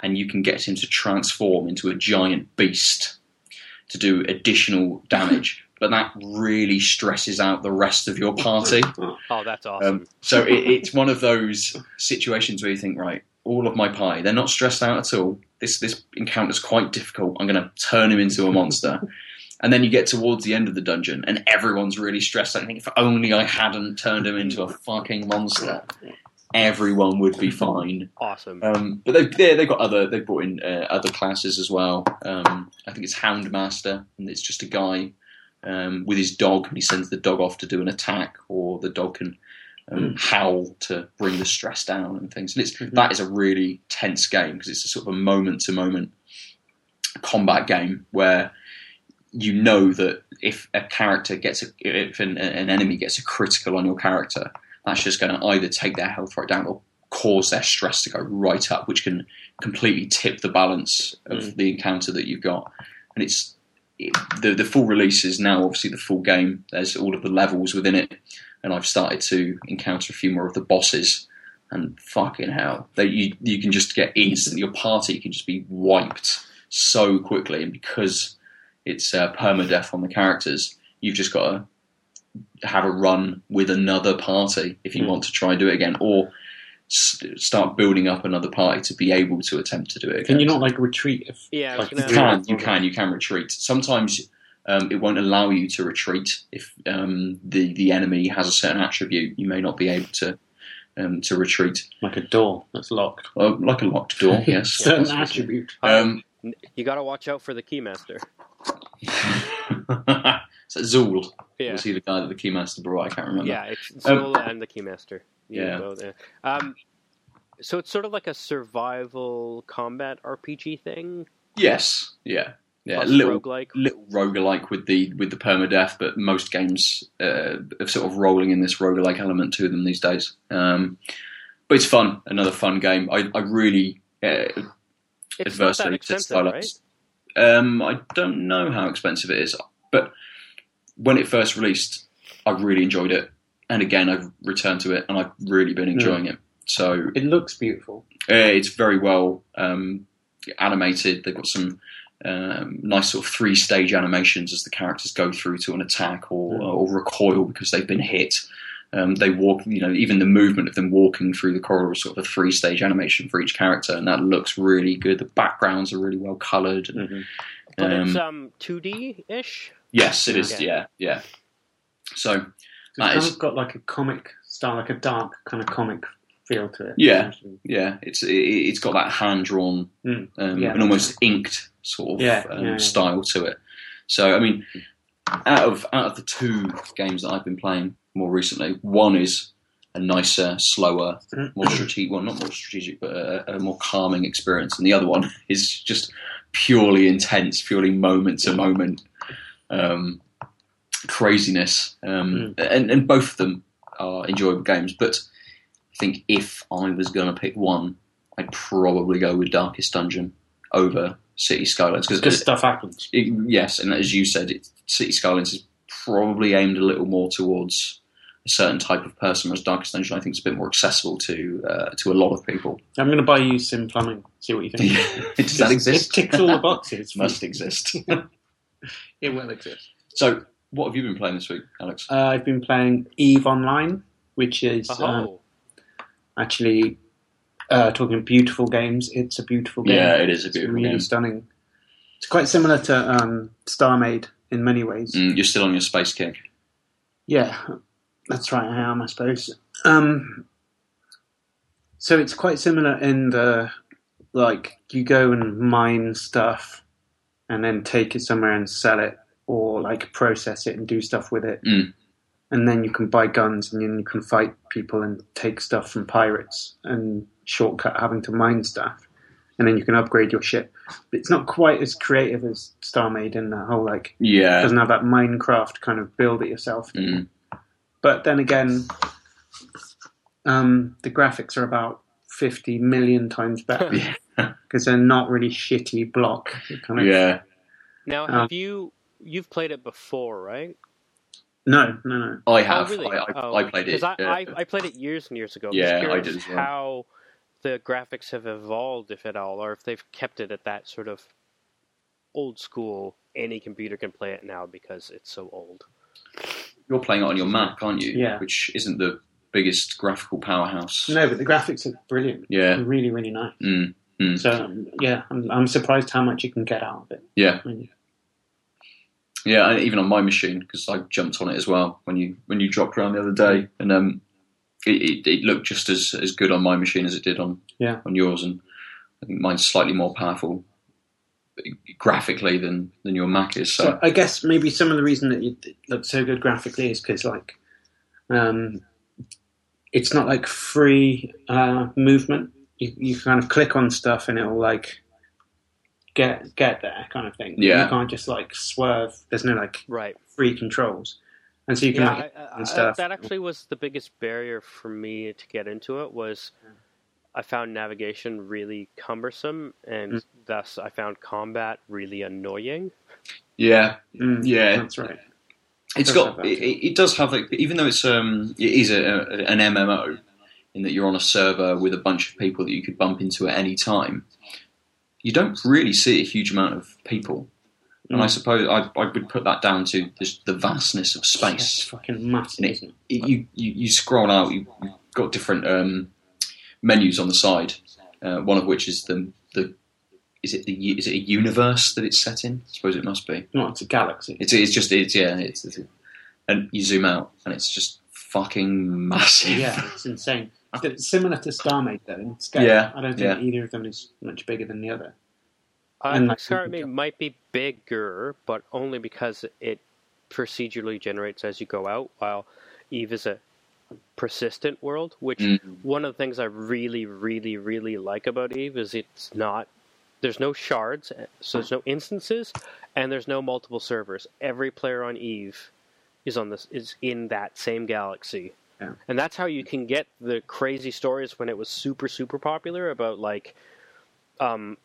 and you can get him to transform into a giant beast to do additional damage. but that really stresses out the rest of your party. Oh, that's awesome. Um, so it, it's one of those situations where you think, right, all of my pie. they're not stressed out at all. This this encounter's quite difficult. I'm going to turn him into a monster. And then you get towards the end of the dungeon, and everyone's really stressed out. I think if only I hadn't turned him into a fucking monster, everyone would be fine. awesome. Um, but they've yeah, they've got other they've brought in uh, other classes as well. Um, I think it's Houndmaster, and it's just a guy um, with his dog, and he sends the dog off to do an attack, or the dog can um, howl to bring the stress down and things. And it's that is a really tense game because it's a sort of a moment to moment combat game where you know that if a character gets a, if an, an enemy gets a critical on your character, that's just going to either take their health right down or cause their stress to go right up, which can completely tip the balance of the encounter that you've got. And it's it, the the full release is now obviously the full game. There's all of the levels within it, and I've started to encounter a few more of the bosses. And fucking hell, they, you you can just get instant. Your party can just be wiped so quickly, and because it's uh, permadeath on the characters, you've just got to have a run with another party if you Mm. want to try and do it again, or s- start building up another party to be able to attempt to do it again. Can you not like retreat if Yeah, like, gonna You can, you can, you can retreat. Sometimes um, it won't allow you to retreat if um, the the enemy has a certain attribute. You may not be able to um, to retreat, like a door that's locked? uh, like a locked door. Yes, certain attribute. Um, You got to watch out for the keymaster. so Zuul Yeah, was he the guy that the keymaster brought? I can't remember. yeah, it's Um, Zuul and the keymaster. You yeah. Um, so it's sort of like a survival combat RPG thing. Yes. Yeah. Yeah. plus little roguelike. little roguelike with the with the permadeath, but most games uh, are sort of rolling in this roguelike element to them these days. Um, but it's fun, another fun game. I, I really uh, It's not that adversely to expensive, Stylox. right? Um, I don't know how expensive it is, but when it first released, I really enjoyed it, and again I've returned to it, and I've really been enjoying it. So It looks beautiful. uh, it's very well um, animated. They've got some um, nice sort of three stage animations as the characters go through to an attack or, or recoil because they've been hit. Um, they walk, you know, even the movement of them walking through the corridor is sort of a three stage animation for each character, and that looks really good. The backgrounds are really well coloured. Mhm. But it's Um, um 2D ish. yes, it is. Okay. Yeah, yeah. So It's That kind is- of got like a comic style, like a dark kind of comic feel to it. Yeah. yeah, it's it, it's got that hand drawn Mm. um, Yeah. and almost inked sort of Yeah, um, yeah, yeah. style to it. So I mean, out of out of the two games that I've been playing more recently, one is a nicer, slower, more strategic. Well, not more strategic, but a, a more calming experience, and the other one is just purely intense, purely moment to moment um, craziness. Um, and, and both of them are enjoyable games, but I think if I was going to pick one, I'd probably go with Darkest Dungeon over City Skylines Because stuff happens. it, yes, and as you said, it, City Skylines is probably aimed a little more towards a certain type of person, whereas Darkest Dungeon I think is a bit more accessible to uh, to a lot of people. I'm going to buy you Sim Plumbing. See what you think. Does that It exist? ticks all the boxes. Must exist. It will exist. so, what have you been playing this week, Alex? Uh, I've been playing Eve Online, which is Oh, actually uh, talking beautiful games. It's a beautiful game. Yeah, it is a It's beautiful really game. stunning. It's quite similar to um, Star StarMade in many ways. Mm, you're still on your space kick. Yeah, that's right. I am, I suppose. Um, so it's quite similar in the like you go and mine stuff, and then take it somewhere and sell it, or like process it and do stuff with it, Mm. And then you can buy guns and then you can fight people and take stuff from pirates and shortcut having to mine stuff, and then you can upgrade your ship. But it's not quite as creative as StarMade in that whole like it Yeah. doesn't have that Minecraft kind of build it yourself. Mm. But then again, um, the graphics are about 50 million times better because they're not really shitty block. Kind of, Yeah. now Uh, have you you've played it before, right? No, no, no. I have. Oh, really? I, I, Oh, I played it. I, uh, I, I played it years and years ago. I'm Yeah, just I did as well. How the graphics have evolved, if at all, or if they've kept it at that sort of old school. Any computer can play it now because it's so old. You're playing it on your Mac, aren't you? Yeah. Which isn't the biggest graphical powerhouse. No, but the graphics are brilliant. Yeah. They're really, really nice. Mm, mm. So um, yeah, I'm, I'm surprised how much you can get out of it. yeah. I mean, Yeah, even on my machine because I jumped on it as well when you when you dropped around the other day, and um, it, it, it looked just as, as good on my machine as it did on Yeah. on yours, and I think mine's slightly more powerful graphically than than your Mac is. So, So I guess maybe some of the reason that it looks so good graphically is because like, um, it's not like free uh, movement. You, you kind of click on stuff and it'll like get get there kind of thing. Yeah. you can't just like swerve. There's no like Right. free controls, and so you can Yeah, like, I, I, and stuff. that actually was the biggest barrier for me to get into it was I found navigation really cumbersome and Mm. thus I found combat really annoying. yeah, Mm, yeah. that's right. it's does have got it, it it does have like even though it's um it is a, a, an MMO in that you're on a server with a bunch of people that you could bump into at any time. You don't really see a huge amount of people, and I Mm. suppose I, I would put that down to just the vastness of space. It's fucking massive, it- isn't it? It- you, you you scroll out, you, you've got different um, menus on the side. Uh, one of which is the the is it the is it a universe that it's set in? I suppose it must be. No, it's a galaxy. It's it's just it's yeah it's, it's and you zoom out and it's just fucking massive. Yeah, it's insane. It's similar to Starmade though in scale. Yeah, I don't think yeah. either of them is much bigger than the other. I think like, Starmade might be bigger, but only because it procedurally generates as you go out, while Eve is a persistent world, which Mm. one of the things I really, really, really like about Eve is it's not there's no shards, so there's no instances, and there's no multiple servers. Every player on Eve is on this is in that same galaxy. Yeah. And that's how you can get the crazy stories when it was super, super popular about like um,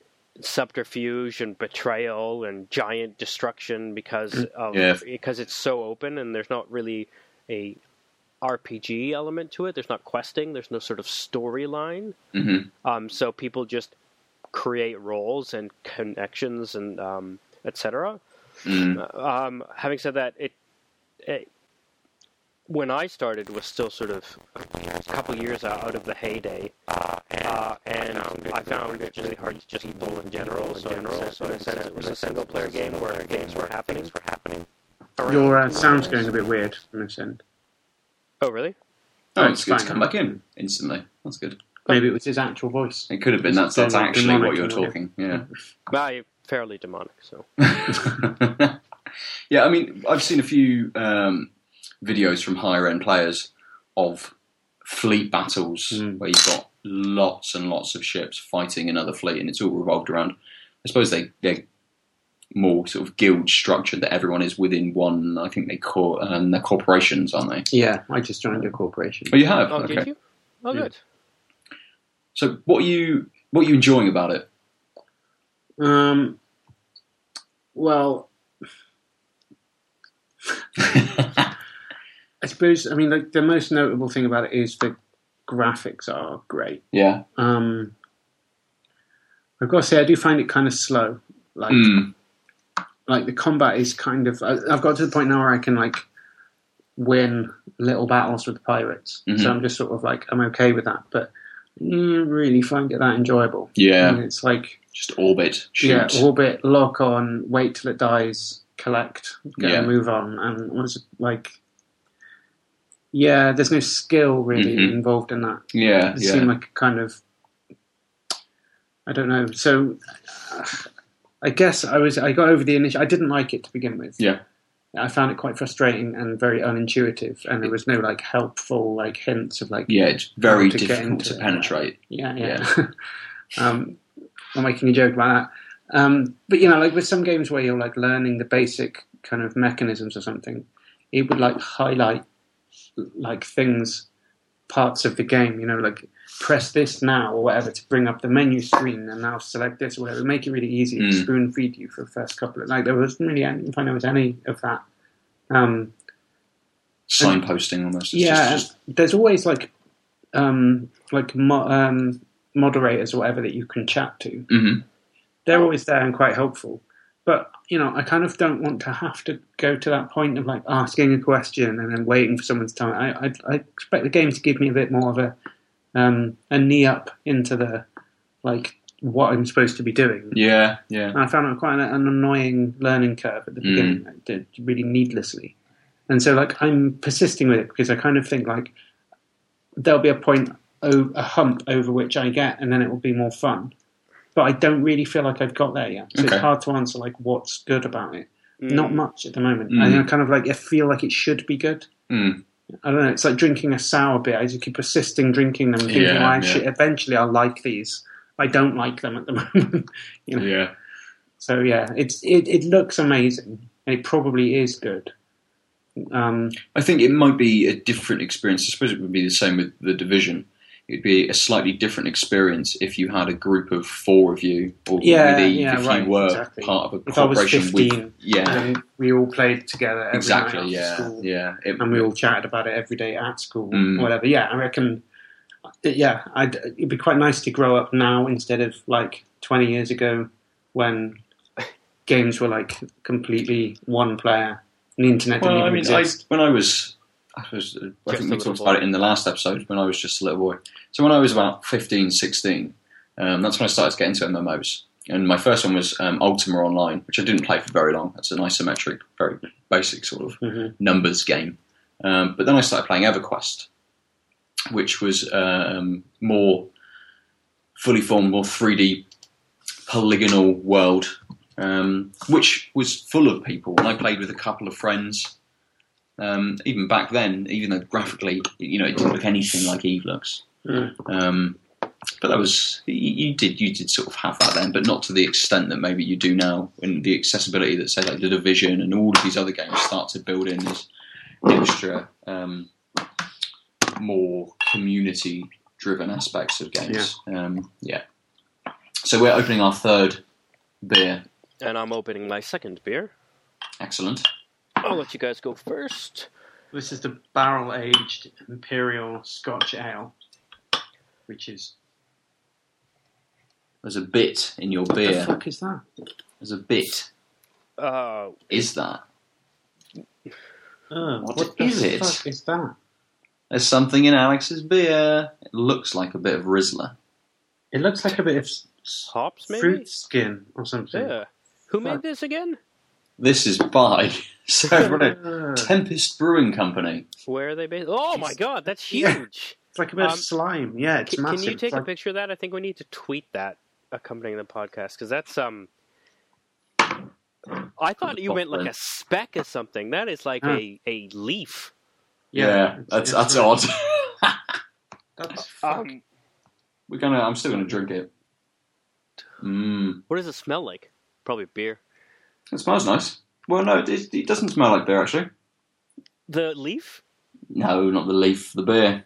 subterfuge and betrayal and giant destruction because of Yeah. because it's so open and there's not really a RPG element to it. There's not questing. There's no sort of storyline. hmm Um, so people just create roles and connections and um, etc. Mm. Um, having said that, it, it when I started was still sort of a couple years out of the heyday, uh, and I found it really hard to just people in general. So in a sense, in a sense, it was a single player game where games were happening. Were happening. Your uh, sound's going a bit weird from this end. Oh, really? Oh, Oh, it's good to come back in instantly. That's good. Maybe it was his actual voice. It could have been. That's that's actually what you're talking. Yeah. I fairly demonic. So yeah, I mean, I've seen a few um, videos from higher end players of fleet battles Mm. where you've got lots and lots of ships fighting another fleet, and it's all revolved around. I suppose they they're more sort of guild structured that everyone is within one. I think they call um, they're corporations, aren't they? Yeah, I just joined a corporation. Oh, you have. oh, okay. did you? Oh, Yeah. good. So, what are you what are you enjoying about it? Um, well, I suppose I mean like the most notable thing about it is the graphics are great. yeah. Um, I've got to say I do find it kind of slow. Like Mm. like the combat is kind of I, I've got to the point now where I can like win little battles with the pirates. Mhm. So I'm just sort of like I'm okay with that, but don't really find it that enjoyable. Yeah. And it's like Just orbit. Shoot. yeah, orbit, lock on, wait till it dies, collect, go Yeah. move on, and it like. Yeah, there's no skill really Mhm. involved in that. yeah. It Yeah. seemed like a kind of I don't know. So uh, I guess I was I got over the initial. I didn't like it to begin with. Yeah. I found it quite frustrating and very unintuitive, and there was no like helpful like hints of like Yeah, it's very to difficult to it. penetrate. yeah yeah. um, I'm making a joke about that, um, but you know, like with some games where you're like learning the basic kind of mechanisms or something, it would like highlight like things, parts of the game. You know, like press this now or whatever to bring up the menu screen, and now select this or whatever. Make it really easy to Mm. spoon feed you for the first couple of like there wasn't really any, I didn't find there was any of that. Um, Signposting almost. It's yeah, just- just- there's always like um, like mo- um, moderators or whatever that you can chat to. Mhm. They're always there and quite helpful. But you know, I kind of don't want to have to go to that point of like asking a question and then waiting for someone to tell me. I, I, I expect the game to give me a bit more of a um, a knee up into the like what I'm supposed to be doing. Yeah, yeah. And I found it quite an, an annoying learning curve at the Mm. beginning, I did really needlessly. And so, like, I'm persisting with it because I kind of think like there'll be a point, o- a hump over which I get, and then it will be more fun. But I don't really feel like I've got there yet. So Okay. it's hard to answer like what's good about it. Mm. Not much at the moment. Mm. And I kind of like I feel like it should be good. Mm. I don't know. It's like drinking a sour beer. I just keep persisting drinking them, thinking, Yeah, well, I yeah. eventually I'll like these. I don't like them at the moment. you know? Yeah. So yeah, it's it, it looks amazing, and it probably is good. Um, I think it might be a different experience. I suppose it would be the same with the division. It'd be a slightly different experience if you had a group of four of you, or Yeah, with yeah, if right, you were exactly. part of a If I was corporation 15, with. Yeah, and we all played together every exactly. after Yeah, school, yeah. It- and we all chatted about it every day at school, Mm. or whatever. Yeah, I reckon. Yeah, I'd, it'd be quite nice to grow up now instead of like twenty years ago when games were like completely one player. And the internet didn't Well, I even mean, I, when I was, I was, I think we little talked about it in the last episode when I was just a little boy. So when I was about 15, 16, um, that's when I started to get into MMOs. And my first one was um, Ultima Online, which I didn't play for very long. That's an isometric, very basic sort of Mhm. numbers game. Um, but then I started playing EverQuest, which was um, more fully formed, more 3D polygonal world, um, which was full of people. And I played with a couple of friends. Um, even back then, even though graphically, you know, it didn't look anything like Eve looks. Mm. Um, but that was you, you did you did sort of have that then, but not to the extent that maybe you do now. And the accessibility that say like the Division and all of these other games start to build in this extra um, more community driven aspects of games. Yeah. Um, yeah. So we're opening our third beer. And I'm opening my second beer. Excellent. I'll let you guys go first. This is the barrel aged imperial Scotch ale, which is There's a bit in your beer. what the beer. fuck is that? There's a bit. Uh, Is that? Oh, What the it? fuck is that? There's something in Alex's beer. It looks like a bit of Rizzler. It looks like a bit of s- s- hops, maybe? fruit skin or something. Yeah. Who made this again? This is by Severin Tempest Brewing Company. Where are they based? Oh my god, that's Yeah. huge! It's like a bit Um, of slime. Yeah, it's Can, massive. can you It's take a picture of that? I think we need to tweet that accompanying the podcast because that's um. I thought you meant like a speck or something. That is like Huh. a, a leaf. Yeah, that's that's it's odd. That's. Um, We're gonna. I'm still gonna drink it. Mmm. what does it smell like? Probably beer. It smells nice. Well, no, it, it doesn't smell like beer actually. The leaf? No, not the leaf. The beer.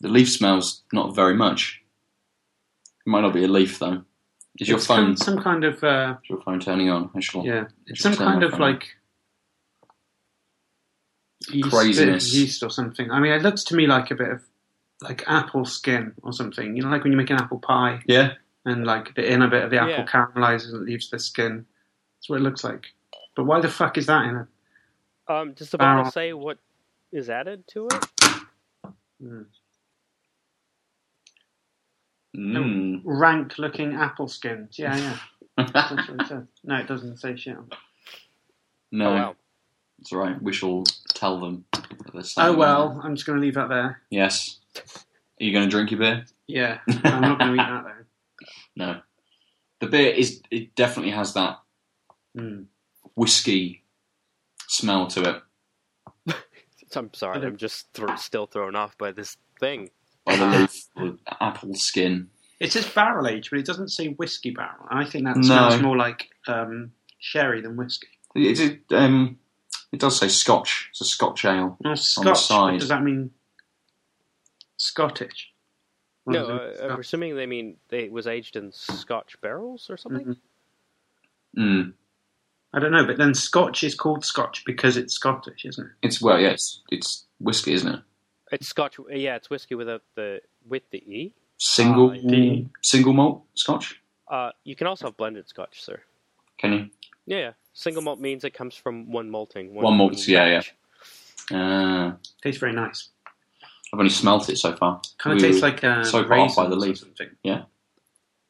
The leaf smells not very much. It might not be a leaf though. Is your It's phone? kind- some kind of uh, Is your phone turning on? I shall. yeah, it's shall some kind of like yeast, Craziness. yeast or something. I mean, it looks to me like a bit of like apple skin or something. You know, like when you make an apple pie Yeah. and like the inner bit of the apple Yeah. caramelizes and leaves the skin. That's what it looks like. But why the fuck is that in it? Um, does the bottle Barrel. say what is added to it? Mm. Mmm. Rank looking apple skins. Yeah, yeah. It. No, it doesn't say shit. on no, Oh wow. it's all right. We shall tell them. Oh something well, I'm just going to leave that there. Yes. Are you going to drink your beer? Yeah, I'm not going to eat that though. No. The beer is. It definitely has that Mm. whiskey smell to it. I'm sorry. I'm just thr still thrown off by this thing. By the leaf, or apple skin. It says barrel age, but it doesn't say whiskey barrel. I think that No. smells more like um, sherry than whiskey. It, it, um, it does say Scotch. It's a Scotch ale. Well, the Scotch. side. What does that mean? Scottish. No, is it? uh, I'm assuming they mean they, it was aged in Scotch barrels or something. Mm. I don't know, but then Scotch is called Scotch because it's Scottish, isn't it? It's well, yeah, it's, it's whiskey, isn't it? It's Scotch. Yeah, it's whiskey without the with the e. Single, indeed. single malt Scotch. Uh, you can also have blended Scotch, sir. Can you? Yeah, yeah. Single malt means it comes from one malting. One malt, yeah, yeah. Uh, Tastes very nice. I've only smelt it so far. Kind of tastes were like uh, so far by the raisins or leaf. something.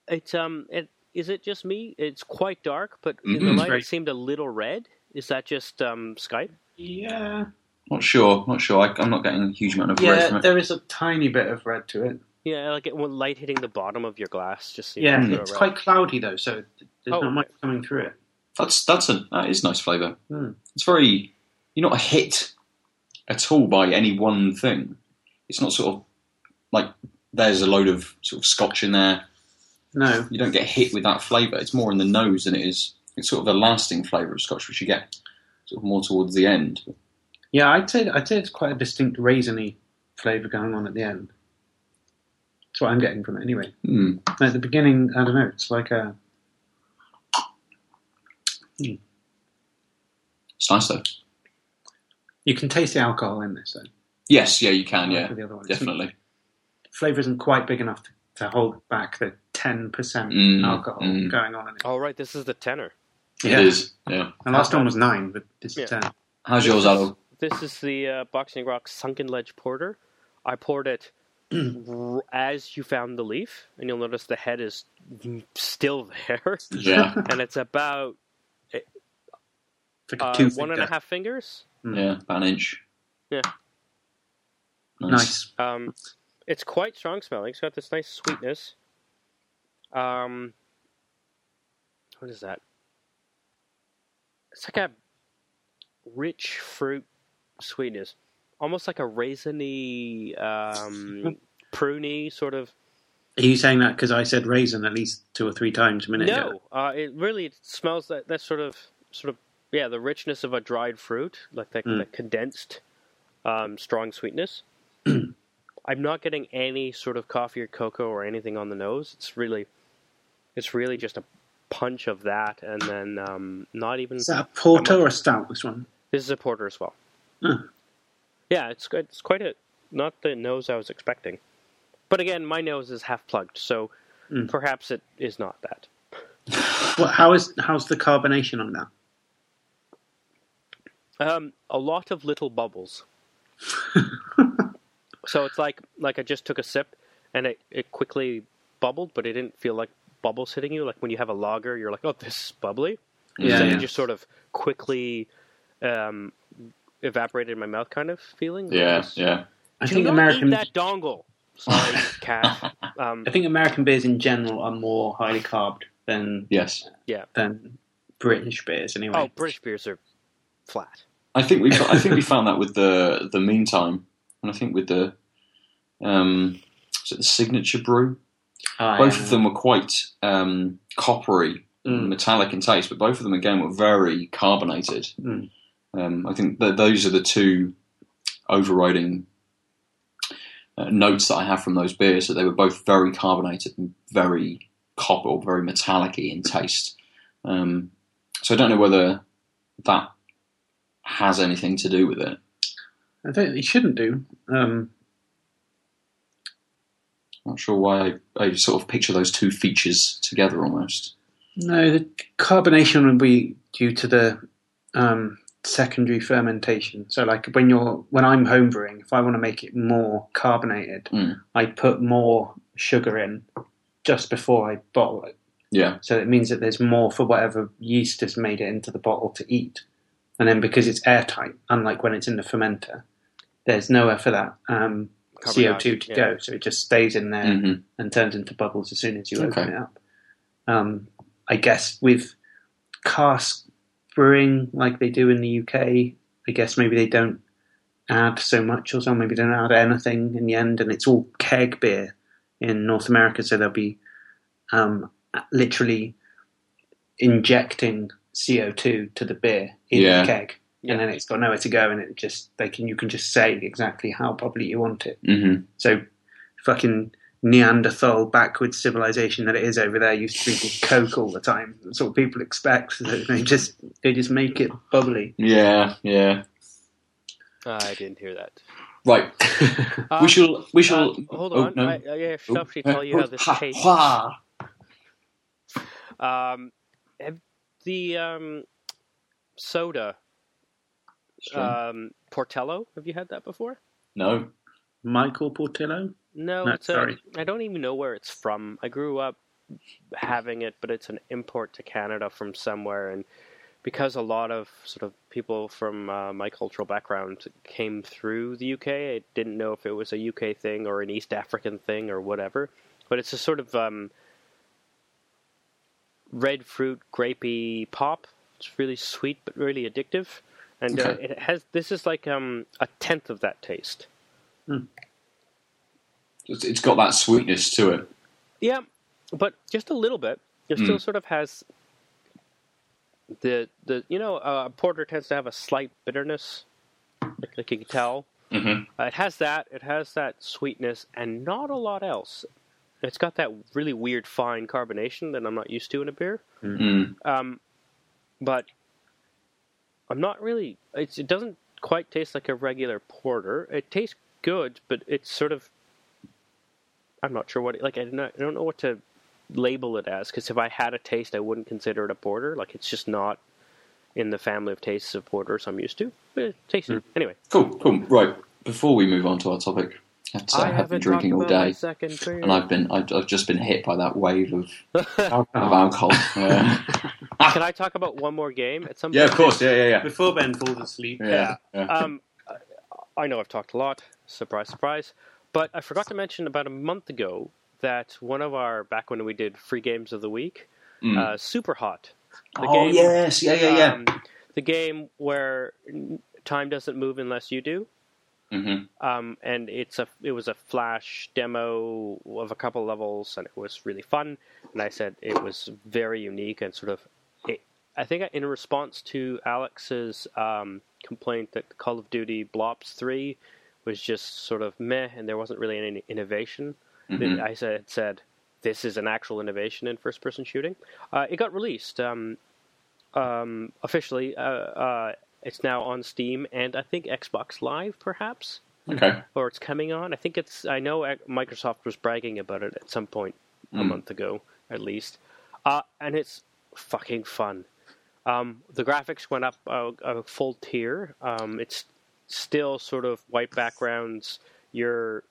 It um, it is it just me? It's quite dark, but in the light Right. it seemed a little red. Is that just um Skype? Yeah, Not sure. Not sure. I, I'm not getting a huge amount of red yeah. from it. There is a tiny bit of red to it. Yeah, like it, light hitting the bottom of your glass, just seems Yeah, to go it's red. quite cloudy though, so there's Oh. not much coming through it. That's that's a that is nice flavour. Hmm. It's very. You're not hit at all by any one thing. It's not sort of like there's a load of sort of scotch in there. No, You don't get hit with that flavour. It's more in the nose than it is. It's sort of the lasting flavour of scotch, which you get sort of more towards the end. Yeah, I'd say I'd say it's quite a distinct raisiny flavour going on at the end. That's what I'm getting from it anyway. Hmm. At the beginning, I don't know. It's like a It's nice though. you can taste the alcohol in this. Though, Yes, yeah, you can. Yeah, with the other one. It's- definitely. Flavour isn't quite big enough to, to hold back the ten percent Mm, Oh, alcohol mm. going on in it. All right, this is the tenor. Yeah. It is. Yeah. The last one was nine, but this is ten. How's yours, Aadil? This is the uh, Boxing Rock Sunken Ledge Porter. I poured it r- as you found the leaf, and you'll notice the head is still there, Yeah, and it's about It's like uh, two one and a finger. half fingers. yeah, about an inch. Yeah. Nice. Um, it's quite strong smelling. It's got this nice sweetness. Um, what is that? It's like a rich fruit sweetness, almost like a raisiny, um, pruny sort of. Are you saying that because I said raisin at least two or three times a minute ago? No, uh, it really smells that that sort of sort of yeah the richness of a dried fruit, like that, Mm. that condensed, um, strong sweetness. I'm not getting any sort of coffee or cocoa or anything on the nose. It's really, it's really just a punch of that, and then um, not even. Is that a porter or a stout? This one. This is a porter as well. Huh. Yeah, it's. It's quite a not the nose I was expecting, but again, my nose is half plugged, so Mm. perhaps it is not that. Well, how is how's the carbonation on that? Um, a lot of little bubbles. so it's like like I just took a sip and it, it quickly bubbled, but it didn't feel like bubbles hitting you. Like when you have a lager, you're like, oh, this is bubbly. Yeah, yeah. it just sort of quickly um, evaporated in my mouth, kind of feeling. Yeah, It's- yeah. I think not American eat that dongle. Sorry, cat. Um, I think American beers in general are more highly carbed than Yes. yeah, than British beers anyway. oh, British beers are flat. I think we I think we found that with the the meantime, and I think with the um, is it the signature brew. Ah, Both yeah. of them were quite um, coppery, Mm. metallic in taste, but both of them again were very carbonated. Mm. Um, I think that those are the two overriding uh, notes that I have from those beers. That they were both very carbonated and very copper, or very metallic-y in taste. Um, so I don't know whether that has anything to do with it. I don't. It shouldn't do. Um, Not sure why I, I sort of picture those two features together almost. no, the carbonation would be due to the um, secondary fermentation. So, like when you're when I'm homebrewing, if I want to make it more carbonated, Mm. I put more sugar in just before I bottle it. Yeah, So it means that there's more for whatever yeast has made it into the bottle to eat. And then because it's airtight, unlike when it's in the fermenter, there's nowhere for that um, CO2 to yeah. go. So it just stays in there hmm and turns into bubbles as soon as you Okay. open it up. Um, I guess with cask brewing like they do in the UK, I guess maybe they don't add so much or so, maybe they don't add anything in the end, and it's all keg beer in North America, so they'll be um, literally injecting CO2 to the beer in Yeah. the keg. Yeah. And then it's got nowhere to go, and it just they can you can just say exactly how bubbly you want it. hmm So fucking Neanderthal backwards civilization that it is over there used to drink Coke all the time. That's what people expect. So they just they just make it bubbly. Yeah, yeah. I didn't hear that. Right. Uh, we shall. We shall. uh, hold oh, on. no. I, I have Oh, to tell you how this ha, tastes. ha. Um, have, the um, soda um, Portello. Have you had that before? no. Michael Portillo. No, No, it's a, sorry. I don't even know where it's from. I grew up having it, but it's an import to Canada from somewhere, and because a lot of sort of people from uh, my cultural background came through the UK, I didn't know if it was a UK thing or an East African thing or whatever. But it's a sort of um, red fruit grapey pop. It's really sweet but really addictive, and uh, it has. This is like um, a tenth of that taste. It's, it's got that sweetness to it. Yeah, but just a little bit. It still sort of has the the you know uh, porter tends to have a slight bitterness, like, like you can tell. Mhm. Uh, it has that. It has that sweetness, and not a lot else. It's got that really weird fine carbonation that I'm not used to in a beer. Mm. Um, but I'm not really. It's, it doesn't quite taste like a regular porter. It tastes good, but it's sort of. I'm not sure what. It, like I don't, know, I don't know what to label it as because if I had a taste, I wouldn't consider it a porter. Like it's just not in the family of tastes of porters I'm used to. But it tastes Hmm. anyway. Cool, cool. Right. Before we move on to our topic, that's, uh, I I've been drinking all day, second and I've been I've, I've just been hit by that wave of, of Oh, alcohol. Yeah. Can I talk about one more game at some yeah, point? of course. Yeah, yeah, yeah. Before Ben falls asleep. Yeah. yeah. Um, I know I've talked a lot. Surprise, surprise. But I forgot to mention about a month ago that one of our back when we did free games of the week, Mm. uh, Super Hot. The oh game, yes, yeah, yeah, yeah. um, the game where time doesn't move unless you do. hmm Um, and it's a it was a flash demo of a couple levels, and it was really fun. And I said it was very unique and sort of. It, I think in response to Alex's um, complaint that Call of Duty Blops Three was just sort of meh, and there wasn't really any innovation. Mhm. I said said this is an actual innovation in first person shooting. Uh, it got released um, um, officially. Uh, uh, it's now on Steam and I think Xbox Live, perhaps Okay. or it's coming on. I think it's. I know Microsoft was bragging about it at some point a Mm. month ago, at least, uh, and it's fucking fun. Um, the graphics went up a, a full tier. Um, it's still sort of white backgrounds. You're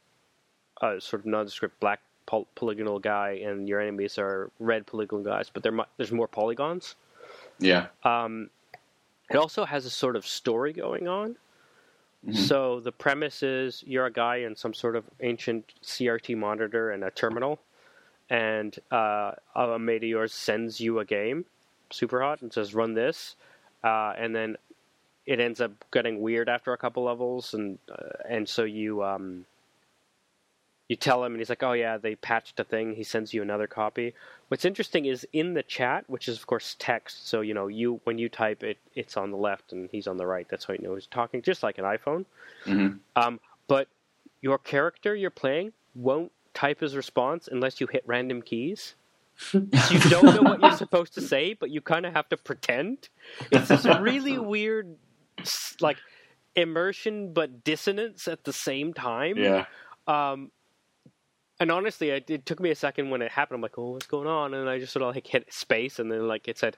a sort of nondescript black poly- polygonal guy, and your enemies are red polygonal guys, but mu- there's more polygons. Yeah. Um, it also has a sort of story going on. So the premise is you're a guy in some sort of ancient CRT monitor and a terminal, and uh, a mate of yours sends you a game, super hot, and says run this, uh, and then it ends up getting weird after a couple levels, and uh, and so you um, you tell him, and he's like, "Oh yeah, they patched a thing." He sends you another copy. What's interesting is in the chat, which is of course text. So you know, you when you type it, it's on the left, and he's on the right. That's how you know he's talking, just like an iPhone. Mhm. Um, but your character you're playing won't type his response unless you hit random keys. so you don't know what you're supposed to say, but you kind of have to pretend. It's this really weird, like immersion but dissonance at the same time. Yeah. Um, and honestly, it, it took me a second when it happened. I'm like, "Oh, what's going on?" And I just sort of like hit space, and then like it said,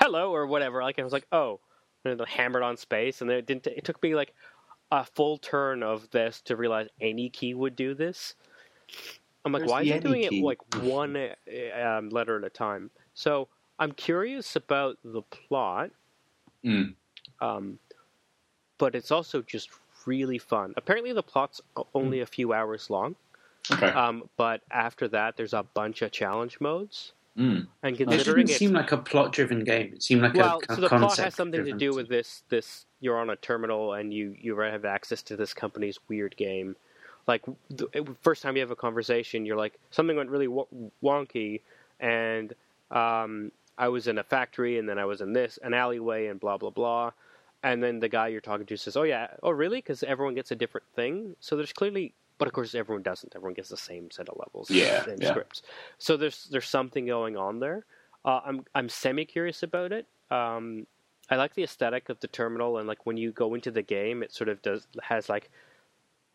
"Hello" or whatever. Like I was like, "Oh," and then I hammered on space, and then it didn't. It took me like a full turn of this to realize any key would do this. I'm like, Where's why is the it doing key? it like one uh, um, letter at a time? So I'm curious about the plot, Mm. Um, but it's also just really fun. Apparently, the plot's only a few hours long. Okay. Um, but after that, there's a bunch of challenge modes. Mm. And It considering didn't it, seem like a plot-driven game. It seemed like well, a, a so the plot has something to do with this. This you're on a terminal and you you have access to this company's weird game. Like the first time you have a conversation, you're like something went really wonky, and um, I was in a factory, and then I was in this an alleyway, and blah blah blah. And then the guy you're talking to says, "Oh yeah, oh really?" Because everyone gets a different thing. So there's clearly, but of course everyone doesn't. Everyone gets the same set of levels, Yeah, and yeah. scripts. So there's there's something going on there. Uh, I'm I'm semi curious about it. Um, I like the aesthetic of the terminal, and like when you go into the game, it sort of does has like,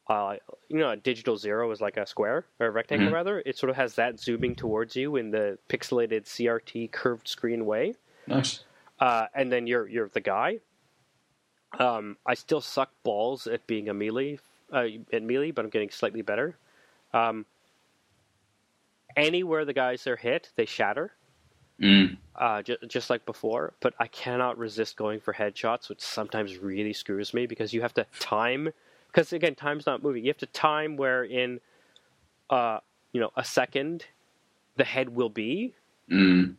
uh, you know, a digital zero is like a square or a rectangle Mhm. rather. It sort of has that zooming towards you in the pixelated CRT curved screen way. Nice. uh, and then you're you're the guy. Um, I still suck balls at being a melee uh, at melee, but I'm getting slightly better. Um, anywhere the guys are hit, they shatter, Mm. uh, ju- just like before. But I cannot resist going for headshots, which sometimes really screws me because you have to time. Because again, time's not moving. You have to time where in, uh, you know, a second, the head will be, Mm.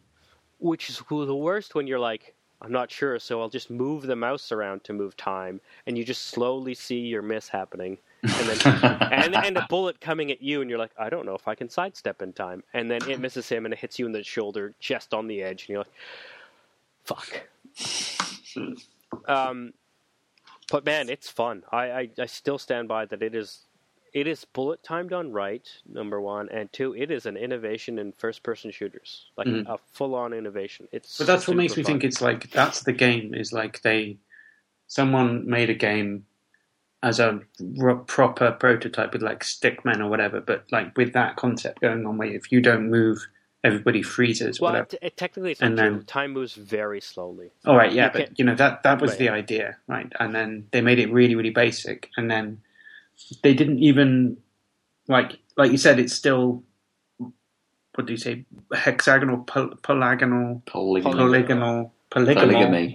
which is the worst when you're like, I'm not sure, so I'll just move the mouse around to move time, and you just slowly see your miss happening, and then and and a bullet coming at you, and you're like, I don't know if I can sidestep in time, and then it misses him, and it hits you in the shoulder, chest on the edge, and you're like, fuck. um, but man, it's fun. I, I I still stand by that. It is. It is bullet timed on right, number one, and two, it is an innovation in first-person shooters, like Mhm. a full-on innovation. It's But that's what makes me fun. think it's like that's the game. Is like they, someone made a game as a r- proper prototype with like stickmen or whatever, but like with that concept going on, where if you don't move, everybody freezes. Well, t- it, technically, it's And true. then- time moves very slowly. All right, yeah, you but you know that that was Right. the idea, right? And then they made it really, really basic, and then they didn't even like like you said, it's still what do you say, hexagonal, pol- polygonal, Polygamy. polygonal, polygonal. Polygamy.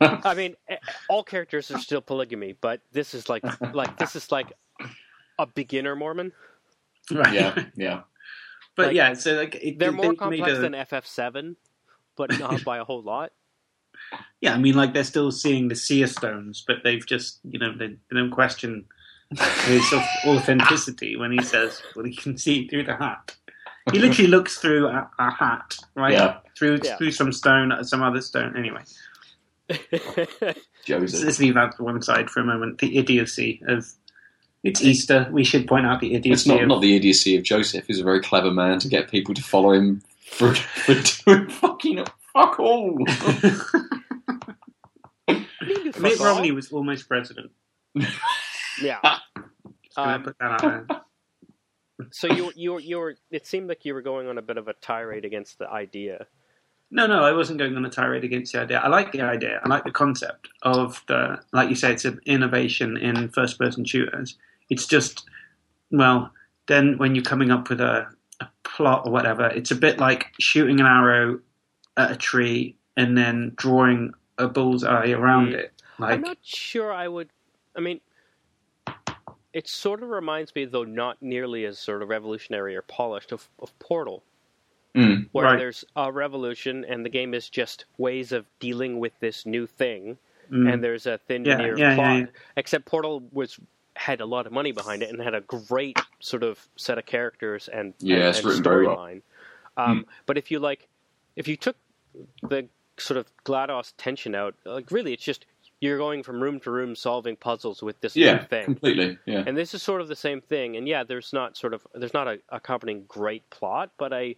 I mean, eh, all characters are still polygamy, but this is like like this is like a beginner Mormon. Right. yeah, yeah. But Like, yeah, so like it, They're they more made complex a- than FF7, but not by a whole lot. yeah. I mean, like they're still seeing the seer stones, but they've just you know they, they don't question his authenticity when he says, "Well, he can see through the hat." He literally looks through a, a hat, right? Yeah. Through Yeah. through some stone, uh, some other stone. Anyway, Joseph. let's leave that to one side for a moment. The idiocy of it's Easter. We should point out the idiocy. It's idiocy. not, of, not the idiocy of Joseph. He's a very clever man to get people to follow him for, for doing fucking fuck all. Mitt Romney was almost president. yeah. Um, put that out so you you you were. It seemed like you were going on a bit of a tirade against the idea. No, no, I wasn't going on a tirade against the idea. I like the idea. I like the concept of the, like you say, it's an innovation in first-person shooters. It's just, well, then when you're coming up with a, a plot or whatever, it's a bit like shooting an arrow at a tree and then drawing a bullseye around Mm. it. I'm not sure I would. I mean, it sort of reminds me, though not nearly as sort of revolutionary or polished, of, of Portal, Mm. where Right. there's a revolution and the game is just ways of dealing with this new thing, mm, and there's a thin Yeah, veneer yeah, plot. yeah. Except Portal was had a lot of money behind it and had a great sort of set of characters and Yeah, and, it's and very well. storyline. Um, But if you like, if you took the sort of GLaDOS tension out, like really, it's just you're going from room to room solving puzzles with this new Yeah, thing. completely. Yeah. And this is sort of the same thing. And yeah, there's not sort of there's not a accompanying great plot, but I,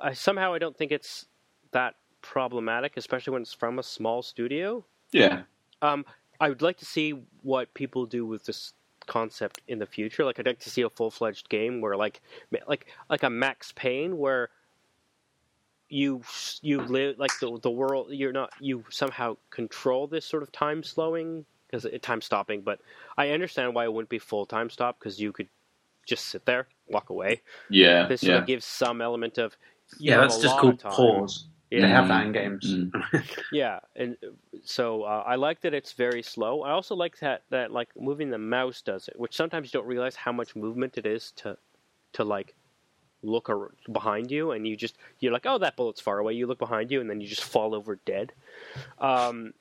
I somehow I don't think it's that problematic, especially when it's from a small studio. Yeah. Um, I would like to see what people do with this concept in the future. Like, I'd like to see a full fledged game where, like, like like a Max Payne, where you you live like the the world. You're not you somehow control this sort of time slowing because time stopping. But I understand why it wouldn't be full time stop because you could just sit there, walk away. Yeah. This sort Yeah. of gives some element of you yeah, that's just called of time. pause. They Yeah. have that in games. Mm. Yeah, and uh, so uh, I like that it's very slow. I also like that that like moving the mouse does it, which sometimes you don't realize how much movement it is to to like look behind you, and you just you're like, oh, that bullet's far away. You look behind you, and then you just fall over dead. Um,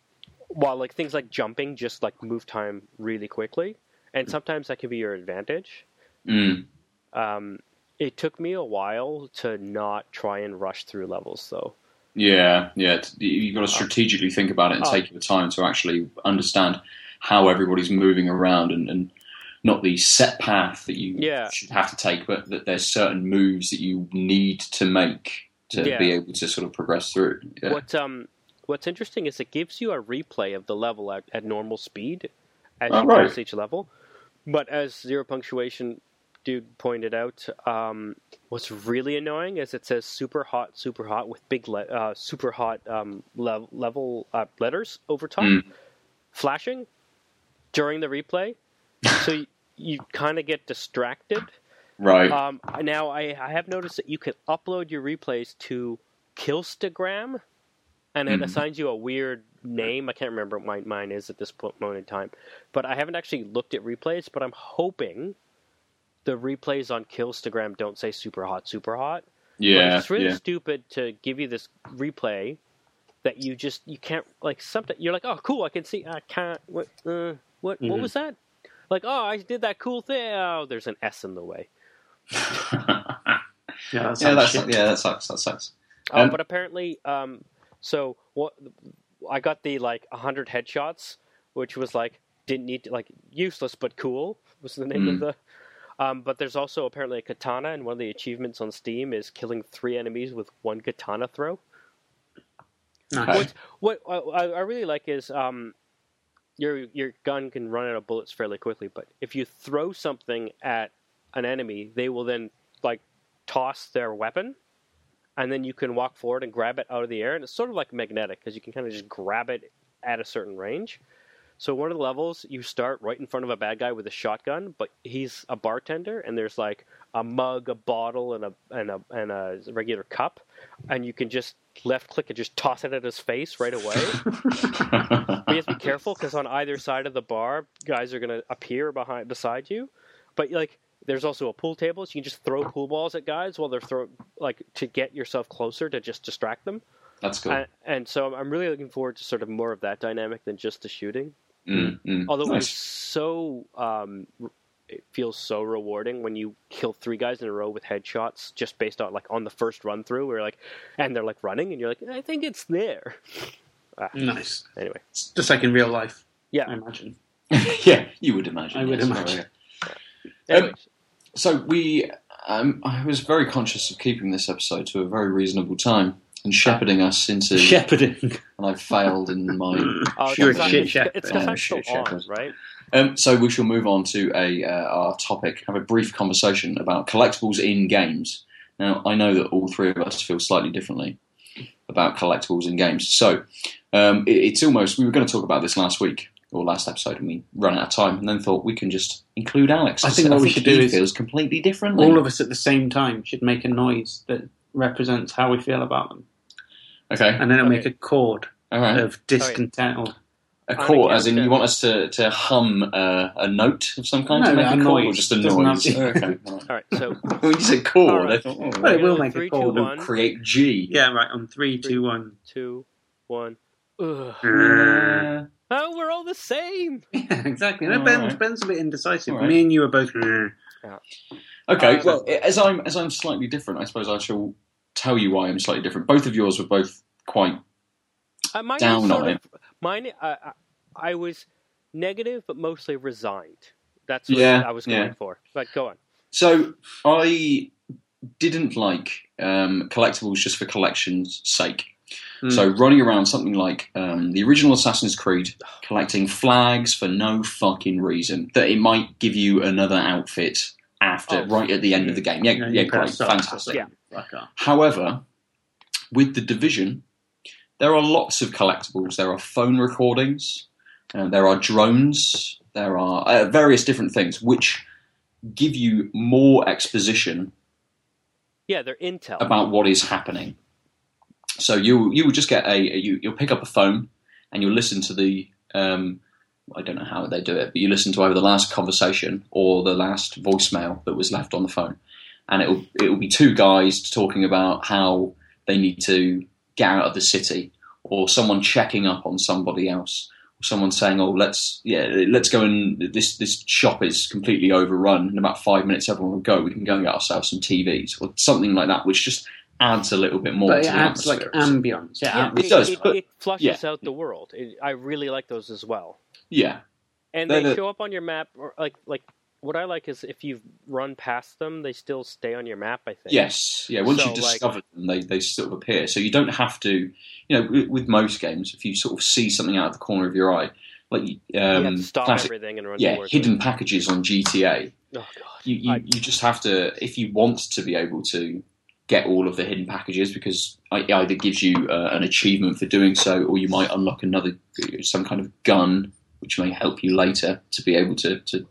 while like things like jumping just like move time really quickly, and sometimes that can be your advantage. Mm. Um, it took me a while to not try and rush through levels, though. Yeah, yeah. You've got to strategically think about it and Oh. take your time to actually understand how everybody's moving around and, and not the set path that you Yeah. should have to take, but that there's certain moves that you need to make to Yeah. be able to sort of progress through. Yeah. What um what's interesting is it gives you a replay of the level at, at normal speed as Oh, you right. pass each level. But as zero punctuation dude pointed out, um, what's really annoying is it says "super hot, super hot" with big le- uh, super hot um, lev- level uh, letters over top, Mm. flashing during the replay, so you, you kind of get distracted. Right. Um, now, I, I have noticed that you can upload your replays to Killstagram, and it Mhm. assigns you a weird name. I can't remember what mine, mine is at this moment in time. But I haven't actually looked at replays, but I'm hoping the replays on Killstagram don't say super hot, super hot. But yeah. it's really yeah. stupid to give you this replay that you just you can't like something. You're like, oh, cool, I can see. I can't. What? Uh, what? What Mhm. was that? Like, oh, I did that cool thing. Oh, there's an S in the way. Yeah, that yeah, sounds that's yeah, that sucks. That sucks. Uh, Um, but apparently, um, so what? I got the like hundred headshots, which was like didn't need to, like useless but cool was the name of Mm. the. Um, but there's also apparently a katana, and one of the achievements on Steam is killing three enemies with one katana throw. Nice. What what I, I really like is um, your your gun can run out of bullets fairly quickly, but if you throw something at an enemy, they will then like toss their weapon, and then you can walk forward and grab it out of the air, and it's sort of like magnetic because you can kind of just grab it at a certain range. So one of the levels, you start right in front of a bad guy with a shotgun, but he's a bartender, and there's like a mug, a bottle, and a and a and a regular cup, and you can just left click and just toss it at his face right away. But you have to be careful because on either side of the bar, guys are going to appear behind beside you. But like, there's also a pool table, so you can just throw pool balls at guys while they're throw like to get yourself closer to just distract them. That's cool. And, and so I'm really looking forward to sort of more of that dynamic than just the shooting. Mm, mm. Although it was so, um, it feels so rewarding when you kill three guys in a row with headshots just based on like on the first run through. Where like, and they're like running, and you're like, I think it's there. Ah, nice. anyway, It's just like in real life, Yeah, I imagine. yeah, you would imagine. I would yes. imagine. Anyways, So we, um, I was very conscious of keeping this episode to a very reasonable time and shepherding us into, Shepherding. and I failed in my. Oh, You're it's a not- shit it's- shepherd. It's because I'm still shit on, shepherd. right? Um, so we shall move on to a uh, our topic, have a brief conversation about collectibles in games. Now, I know that all three of us feel slightly differently about collectibles in games. So um, it, it's almost we were going to talk about this last week or last episode, and we ran out of time, and then thought we can just include Alex. I think what we should do he is- feels completely differently. All of us at the same time should make a noise that represents how we feel about them, okay, and then it'll make a chord all right. of discontent. Or, A chord, as in you want us to, to hum uh, a note of some kind No, to make a a chord, or noise. just a noise? to- okay. all right. All right, so when you said chord, All right. I thought, oh, well, it will Ready? make a chord. two, one. create G. yeah, right. On three, two, one. two, one. Ugh. Uh, Oh, we're all the same. Yeah, exactly. No, ben, right. Ben's a bit indecisive. All right. Me and you are both. Yeah. Okay, Uh, well, as I'm as I'm slightly different, I suppose I shall tell you why I'm slightly different. Both of yours were both quite Uh, mine Down was sort on of, Mine, uh, I, I was negative, but mostly resigned. That's what Yeah, I was yeah. going for. But go on. So I didn't like um, collectibles just for collection's sake. Hmm. So running around something like um, the original Assassin's Creed, collecting flags for no fucking reason, that it might give you another outfit after, Oh. right at the end of the game. Yeah, You know, yeah, great, fantastic. Yeah. However, with the division, there are lots of collectibles. There are phone recordings, uh, there are drones, there are uh, various different things which give you more exposition Yeah, they're intel. about what is happening. So you you will just get a you you'll pick up a phone and you'll listen to the um, I don't know how they do it, but you listen to either the last conversation or the last voicemail that was left on the phone, and it'll it'll be two guys talking about how they need to get out of the city, or someone checking up on somebody else, or someone saying, "Oh, let's yeah, let's go and this this shop is completely overrun. In about five minutes, everyone will go. We can go and get ourselves some TVs or something like that," which just adds a little bit more. But it to the adds like atmosphere. ambience. Yeah, yeah, it does, It, but- it flushes yeah. out the world. It, I really like those as well. yeah, And They're they the- show up on your map, or like like what I like is if you've run past them, they still stay on your map. I think. Yes, yeah. Once So, you like- discover them, they, they sort of appear. So you don't have to, you know, with, with most games, if you sort of see something out of the corner of your eye, like um, to stop classic, everything and run yeah, hidden it. packages on GTA. Oh god. you, you, I- you just have to if you want to be able to get all of the hidden packages because it either gives you uh, an achievement for doing so or you might unlock another some kind of gun which may help you later to be able to, to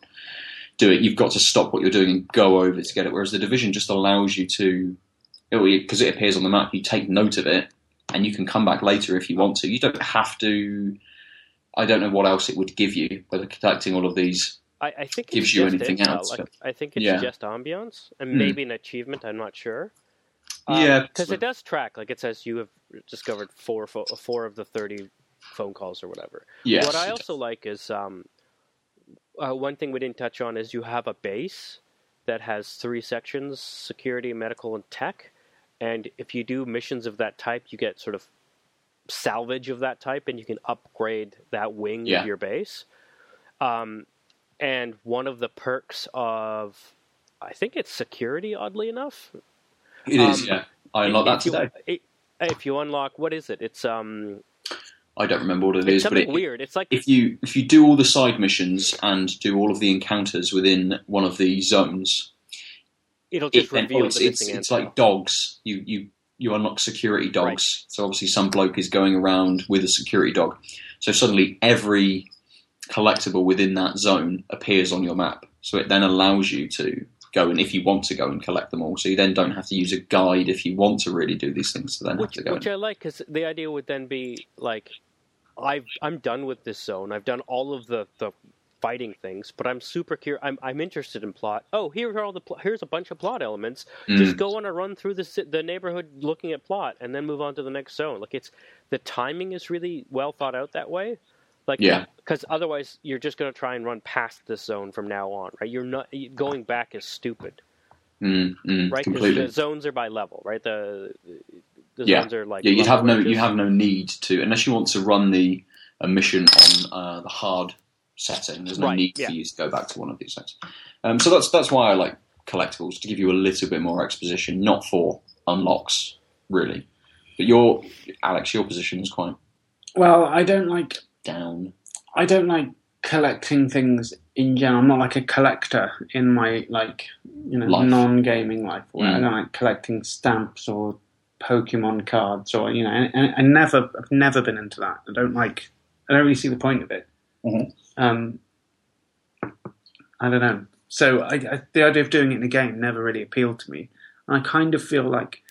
do it you've got to stop what you're doing and go over to get it whereas the division just allows you to because it appears on the map you take note of it and you can come back later if you want to you don't have to I don't know what else it would give you whether collecting all of these I, I think gives you anything intel. else, Like, but- I think it's Yeah. just ambiance and Hmm. maybe an achievement. I'm not sure. Yeah, because it does track. Like it says, you have discovered four four of the thirty phone calls or whatever. yes What I also like is um, uh, one thing we didn't touch on is you have a base that has three sections: security, medical, and tech. And if you do missions of that type, you get sort of salvage of that type, and you can upgrade that wing Yeah. of your base. Um, and one of the perks of, I think it's security. Oddly enough, It is, Um, yeah. I unlocked that today. it- if you unlock, what is it? It's um, I don't remember what it it's is, but it, weird. It's like if you if you do all the side missions and do all of the encounters within one of the zones, it'll just then, reveal oh, it's it's, it's like dogs. You you you unlock security dogs. Right. So obviously, some bloke is going around with a security dog. So suddenly, every collectible within that zone appears on your map. So it then allows you to go and if you want to go and collect them all. So you then don't have to use a guide if you want to really do these things. To then which, have to go. which I like because the idea would then be like, I've I'm done with this zone. I've done all of the the fighting things, but I'm super curious. I'm I'm interested in plot. Oh, here are all the pl- here's a bunch of plot elements. Mm. Just go on a run through the the neighborhood looking at plot, and then move on to the next zone. Like it's the timing is really well thought out that way. Like Yeah. because otherwise you're just going to try and run past this zone from now on, right? You're not going back is stupid, Mm, mm, right? Because completely. the zones are by level, right? The the Yeah. zones are like yeah, you'd level have no ranges. you have no need to unless you want to run the a mission on uh, the hard setting. There's no Right, need yeah. for you to go back to one of these things. Um, so that's that's why I like collectibles to give you a little bit more exposition, not for unlocks really. But your Alex, your position is quite Well, I don't like down. I don't like collecting things in general. I'm not like a collector in my like you know Life. non-gaming life. Where I Mm. don't like collecting stamps or Pokemon cards or you know. And, and I never, I've never been into that. I don't like. I don't really see the point of it. Mhm. Um, I don't know. So I, I, the idea of doing it in a game never really appealed to me. And I kind of feel like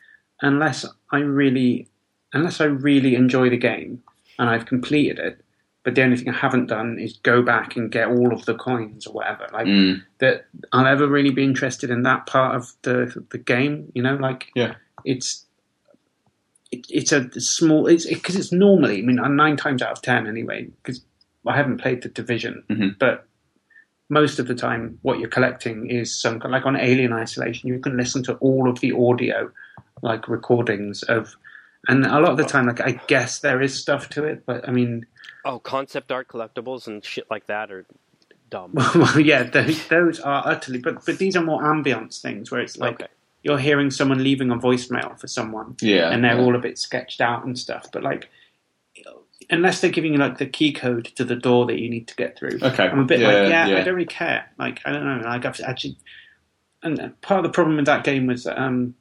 unless I really, unless I really enjoy the game and I've completed it, but the only thing I haven't done is go back and get all of the coins or whatever. Like Mm, that, I'll ever really be interested in that part of the the game. You know, like Yeah. it's it, it's a small. It's because it's normally. I mean, nine times out of ten anyway. Because I haven't played the division, Mhm. but most of the time, what you're collecting is some kind like on Alien Isolation. You can listen to all of the audio, like recordings of. And a lot of the time, like I guess there is stuff to it, but I mean, Oh, concept art collectibles and shit like that are dumb. well, yeah, those, those are utterly. But but these are more ambience things where it's like okay. you're hearing someone leaving a voicemail for someone, yeah, and they're yeah. all a bit sketched out and stuff. But like, unless they're giving you like the key code to the door that you need to get through, okay. I'm a bit yeah, like, yeah, yeah. I don't really care. Like, I don't know. Like, I've actually, and part of the problem with that game was that um,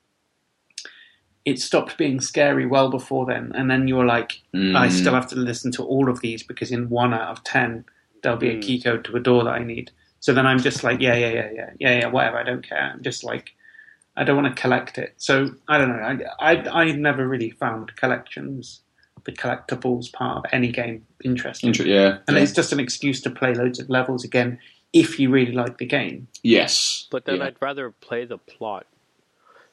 it stopped being scary well before then, and then you were like, Mm, I still have to listen to all of these because in one out of ten there'll be a Mm. key code to a door that I need. So then I'm just like, yeah, yeah, yeah, yeah, yeah, yeah, whatever. I don't care. I'm just like, I don't want to collect it. So I don't know. I I I never really found collections, the collectibles part of any game interesting, Inter- yeah, and yeah. it's just an excuse to play loads of levels again if you really like the game. yes, But then yeah. I'd rather play the plot.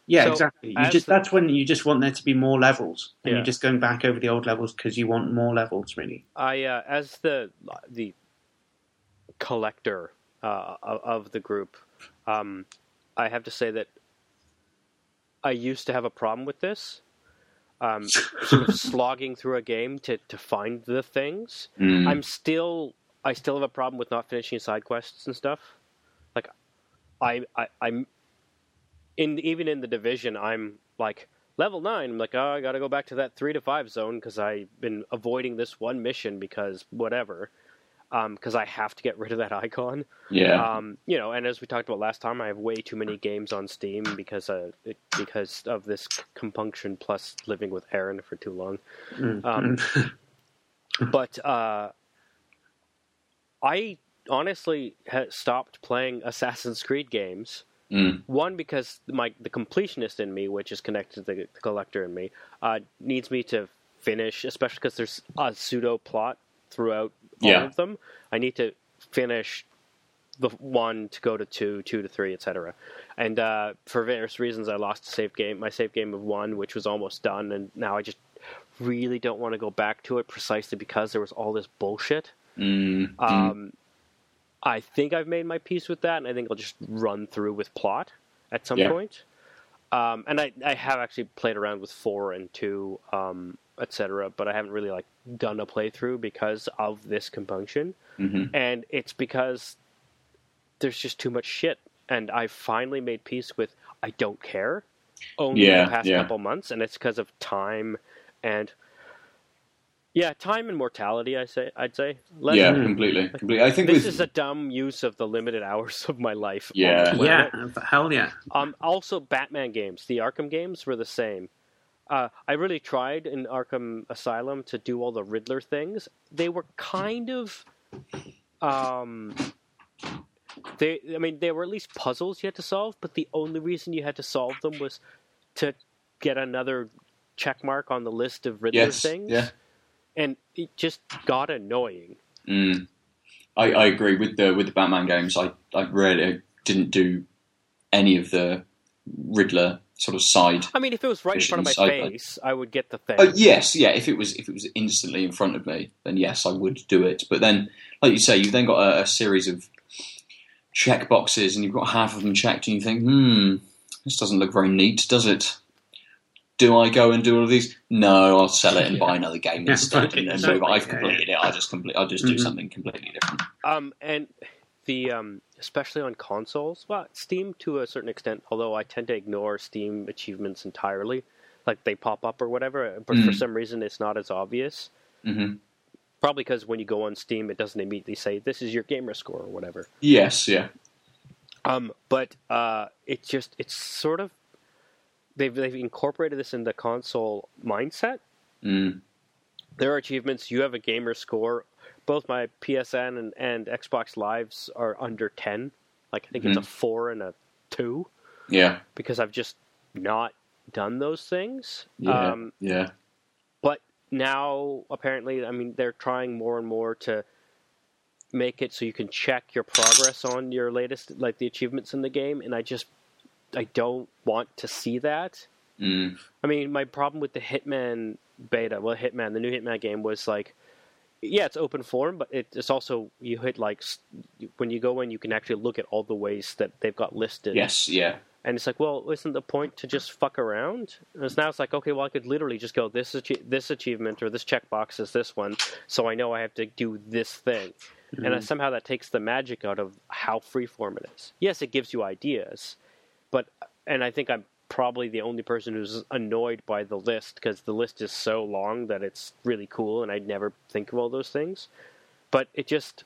Yeah, So, exactly. You just the- that's when you just want there to be more levels, and Yeah. you're just going back over the old levels because you want more levels, really. I, uh, as the the collector uh, of, of the group, um, I have to say that I used to have a problem with this. Um, sort of slogging through a game to, to find the things. Mm, I'm still I still have a problem with not finishing side quests and stuff. Like I, I I'm in even in the division I'm like level 9 I'm like oh I got to go back to that 3 to 5 zone cuz I've been avoiding this one mission because whatever. because I have to get rid of that icon. Yeah. Um, you know, and as we talked about last time, I have way too many games on Steam because uh, it, because of this compunction plus living with Aaron for too long. Mm. Um, but uh, I honestly ha- stopped playing Assassin's Creed games. Mm. One because my the completionist in me, which is connected to the, the collector in me, uh, needs me to finish, especially because there's a pseudo plot throughout all Yeah. of them. I need to finish the one to go to two, two to three, etc. And uh, for various reasons, I lost a save game, my save game of one, which was almost done, and now I just really don't want to go back to it precisely because there was all this bullshit. Mm. Mm. Um, I think I've made my peace with that, and I think I'll just run through with plot at some Yeah. point. Um, and I, I have actually played around with four and two, um, etc. But I haven't really like done a playthrough because of this compunction, Mhm. and it's because there's just too much shit. And I finally made peace with I don't care. Only in Yeah, the past yeah. couple months, and it's because of time and yeah, time and mortality. I say I'd say. Less yeah, Mm. completely, completely. I think this with is a dumb use of the limited hours of my life. Yeah. yeah, hell yeah. Um. Also, Batman games, the Arkham games were the same. Uh, I really tried in Arkham Asylum to do all the Riddler things. They were kind of, um, they. I mean, they were at least puzzles you had to solve, but the only reason you had to solve them was to get another check mark on the list of Riddler yes, things. yeah. And it just got annoying. Mm. I, I agree with the with the Batman games. I I really didn't do any of the Riddler sort of side. I mean, if it was right in front of my Missions, I- I- face, I would get the thing. Oh yes, yeah. If it was if it was instantly in front of me, then yes, I would do it. But then, like you say, you've then got a, a series of check boxes, and you've got half of them checked, and you think, hmm, this doesn't look very neat, does it? Do I go and do all of these? No, I'll sell it and buy another game Yeah, instead, and, and move. I've yeah, completed it. I'll just complete. I'll just do Mhm. something completely different. Um, and the um, especially on consoles, well, Steam to a certain extent. Although I tend to ignore Steam achievements entirely, like they pop up or whatever. But for Mm. some reason, it's not as obvious. hmm Probably because when you go on Steam, it doesn't immediately say this is your gamer score or whatever. Yes, yeah, Um, but uh, it just it's sort of they've they've incorporated this in the console mindset. mm. there are achievements. You have a gamer score. Both my PSN and, and Xbox Lives are under ten. Like I think it's a four and a two yeah, because I've just not done those things. yeah, Um, yeah. but now apparently, I mean, they're trying more and more to make it so you can check your progress on your latest, like the achievements in the game. And I just, I don't want to see that. Mm. I mean, my problem with the Hitman beta, well, Hitman, the new Hitman game was like, yeah, it's open form, but it, it's also you hit like when you go in, you can actually look at all the ways that they've got listed. Yes, yeah, and it's like, well, isn't the point to just fuck around? And it's now it's like, okay, well, I could literally just go this achie- this achievement or this checkbox is this one, so I know I have to do this thing, and uh, somehow that takes the magic out of how freeform it is. Yes, it gives you ideas, but and I think I'm probably the only person who's annoyed by the list because the list is so long that it's really cool and I'd never think of all those things. But it just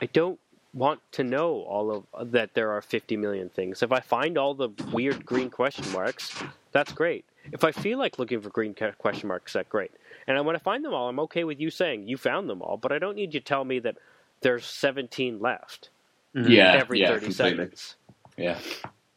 I don't want to know all of that there are 50 million things. If I find all the weird green question marks, that's great. If I feel like looking for green question marks, that's great. And when I find them all, I'm okay with you saying you found them all, but I don't need you to tell me that there's 17 left mm-hmm. yeah, every yeah, 30 completely. seconds. Yeah,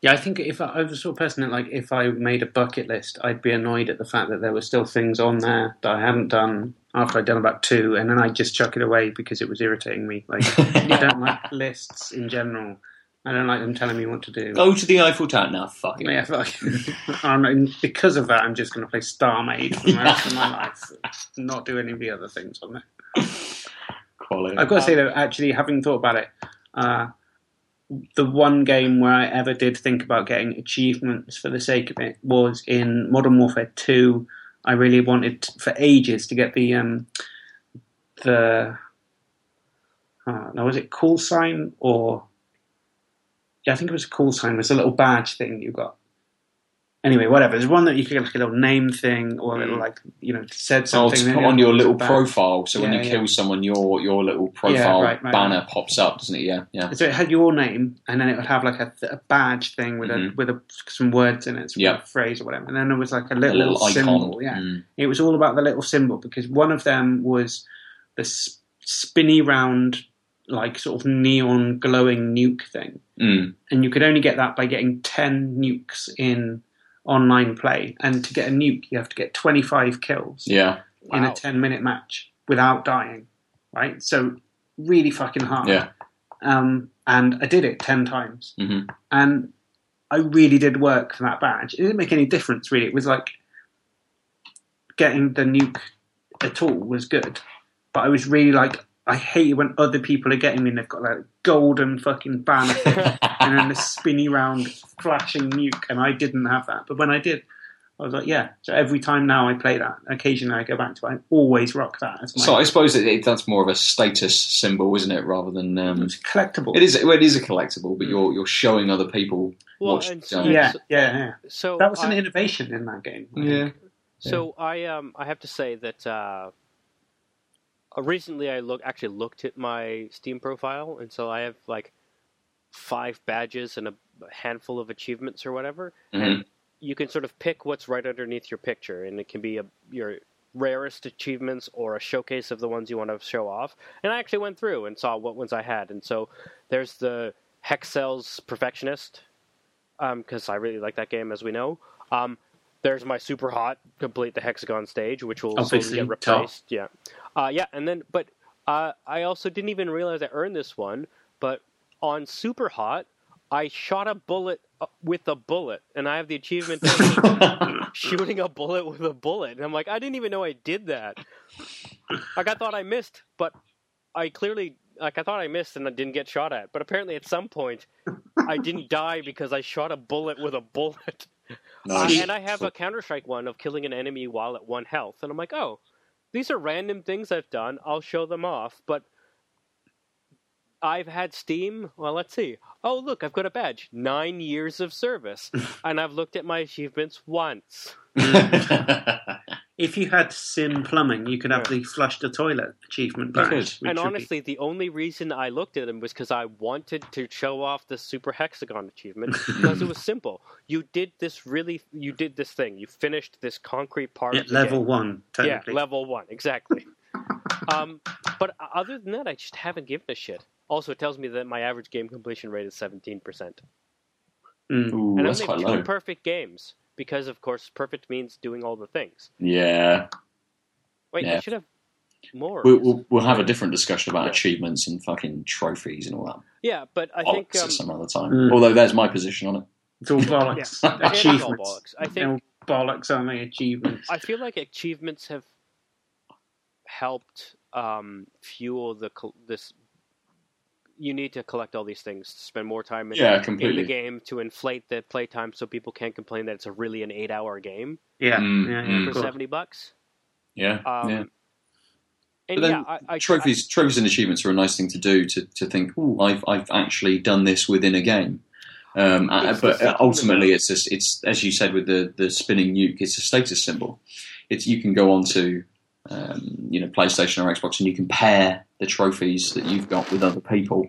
Yeah, I think if I, I was the sort of person that, like, if I made a bucket list, I'd be annoyed at the fact that there were still things on there that I hadn't done after I'd done about two, and then I'd just chuck it away because it was irritating me. Like, I don't like lists in general. I don't like them telling me what to do. Go to the Eiffel Tower now. Fuck it. Yeah, like, I'm, because of that, I'm just going to play Starmade for the rest of my life, not do any of the other things on there. Quality. I've got to say though, actually, having thought about it, uh, the one game where I ever did think about getting achievements for the sake of it was in Modern Warfare Two. I really wanted for ages to get the um, the uh, now was it call sign or yeah, I think it was a call sign. It was a little badge thing you got. Anyway, whatever. There's one that you could get like a little name thing or a little Mm. like you know said Oh, something. to put on your little profile, so when you yeah. kill someone, your your little profile right, right, banner right. pops up, doesn't it? Yeah, yeah. So it had your name, and then it would have like a, a badge thing with a Mhm. with a, some words in it, some Yeah. phrase or whatever. And then there was like a A little, little icon. symbol. Yeah, Mm. it was all about the little symbol because one of them was the spinny round, like sort of neon glowing nuke thing, Mm. and you could only get that by getting ten nukes in online play. And to get a nuke, you have to get twenty five kills Yeah, in Wow. a 10 minute match without dying, right? So really fucking hard. Yeah. Um, and I did it 10 times. Mhm. And I really did work for that badge. It didn't make any difference, really. It was like getting the nuke at all was good. But I was really like, I hate it when other people are getting me and they've got like golden fucking banner and then the spinny round flashing nuke, and I didn't have that. But when I did, I was like, yeah. So every time now I play that, occasionally I go back to it. I always rock that as my So I suppose it, it, that's more of a status symbol, isn't it? Rather than um, it's collectible. it is. Well, it is a collectible, but you're you're showing other people. Well, what and you've done. Yeah, yeah, yeah. So That was an innovation in that game. I Yeah. think. So I um I have to say that uh, recently I look actually looked at my Steam profile, and so I have like five badges and a handful of achievements or whatever, Mhm. and you can sort of pick what's right underneath your picture, and it can be a, your rarest achievements or a showcase of the ones you want to show off. And I actually went through and saw what ones I had, and so there's the Hexcells Perfectionist, because I really like that game, as we know. Um, there's my super hot complete the hexagon stage, which will Obviously, get top. replaced. Yeah, uh, yeah, and then but uh, I also didn't even realize I earned this one. But on super hot, I shot a bullet uh, with a bullet, and I have the achievement of shooting a bullet with a bullet. And I'm like, I didn't even know I did that. Like I thought I missed, but I clearly like I thought I missed and I didn't get shot at. But apparently, at some point, I didn't die because I shot a bullet with a bullet. Uh, and I have a Counter Strike one of killing an enemy while at one health, and I'm like, oh, these are random things I've done. I'll show them off, but I've had Steam. Well, let's see. Oh, look, I've got a badge. Nine years of service, and I've looked at my achievements once. If you had sim plumbing, you could have Yeah. the flush the toilet achievement badge. which and would be- honestly, the only reason I looked at them was because I wanted to show off the Super Hexagon achievement because it was simple. You did this really. You did this thing. You finished this concrete part. yeah, level game. one, technically. Yeah, level one, exactly. um, but other than that, I just haven't given a shit. Also, it tells me that my average game completion rate is seventeen percent, Mm. Ooh, and I that's only quite two low. perfect games because, of course, perfect means doing all the things. Yeah, Wait, I should have more. we'll, we'll, we'll have a different discussion about Yeah. achievements and fucking trophies and all that. yeah, but I think um, some other time. Mm. Although there's my position on it. It's all bollocks. Yeah. it is all bollocks. I think all bollocks, aren't they? Achievements. I feel like achievements have helped um, fuel the this. You need to collect all these things to spend more time in, Yeah, in completely. the game to inflate the playtime, so people can't complain that it's a really an eight-hour game yeah, Mm, yeah, yeah, mm. for course. seventy bucks. Yeah, Um, yeah. And But then yeah, I, I, trophies, trophies and achievements are a nice thing to do to, to think, oh, I've I've actually done this within a game. Um, uh, It's but seeking uh, ultimately, it's just, it's as you said with the, the spinning nuke, it's a status symbol. It's you can go on to um, you know PlayStation or Xbox and you compare the trophies that you've got with other people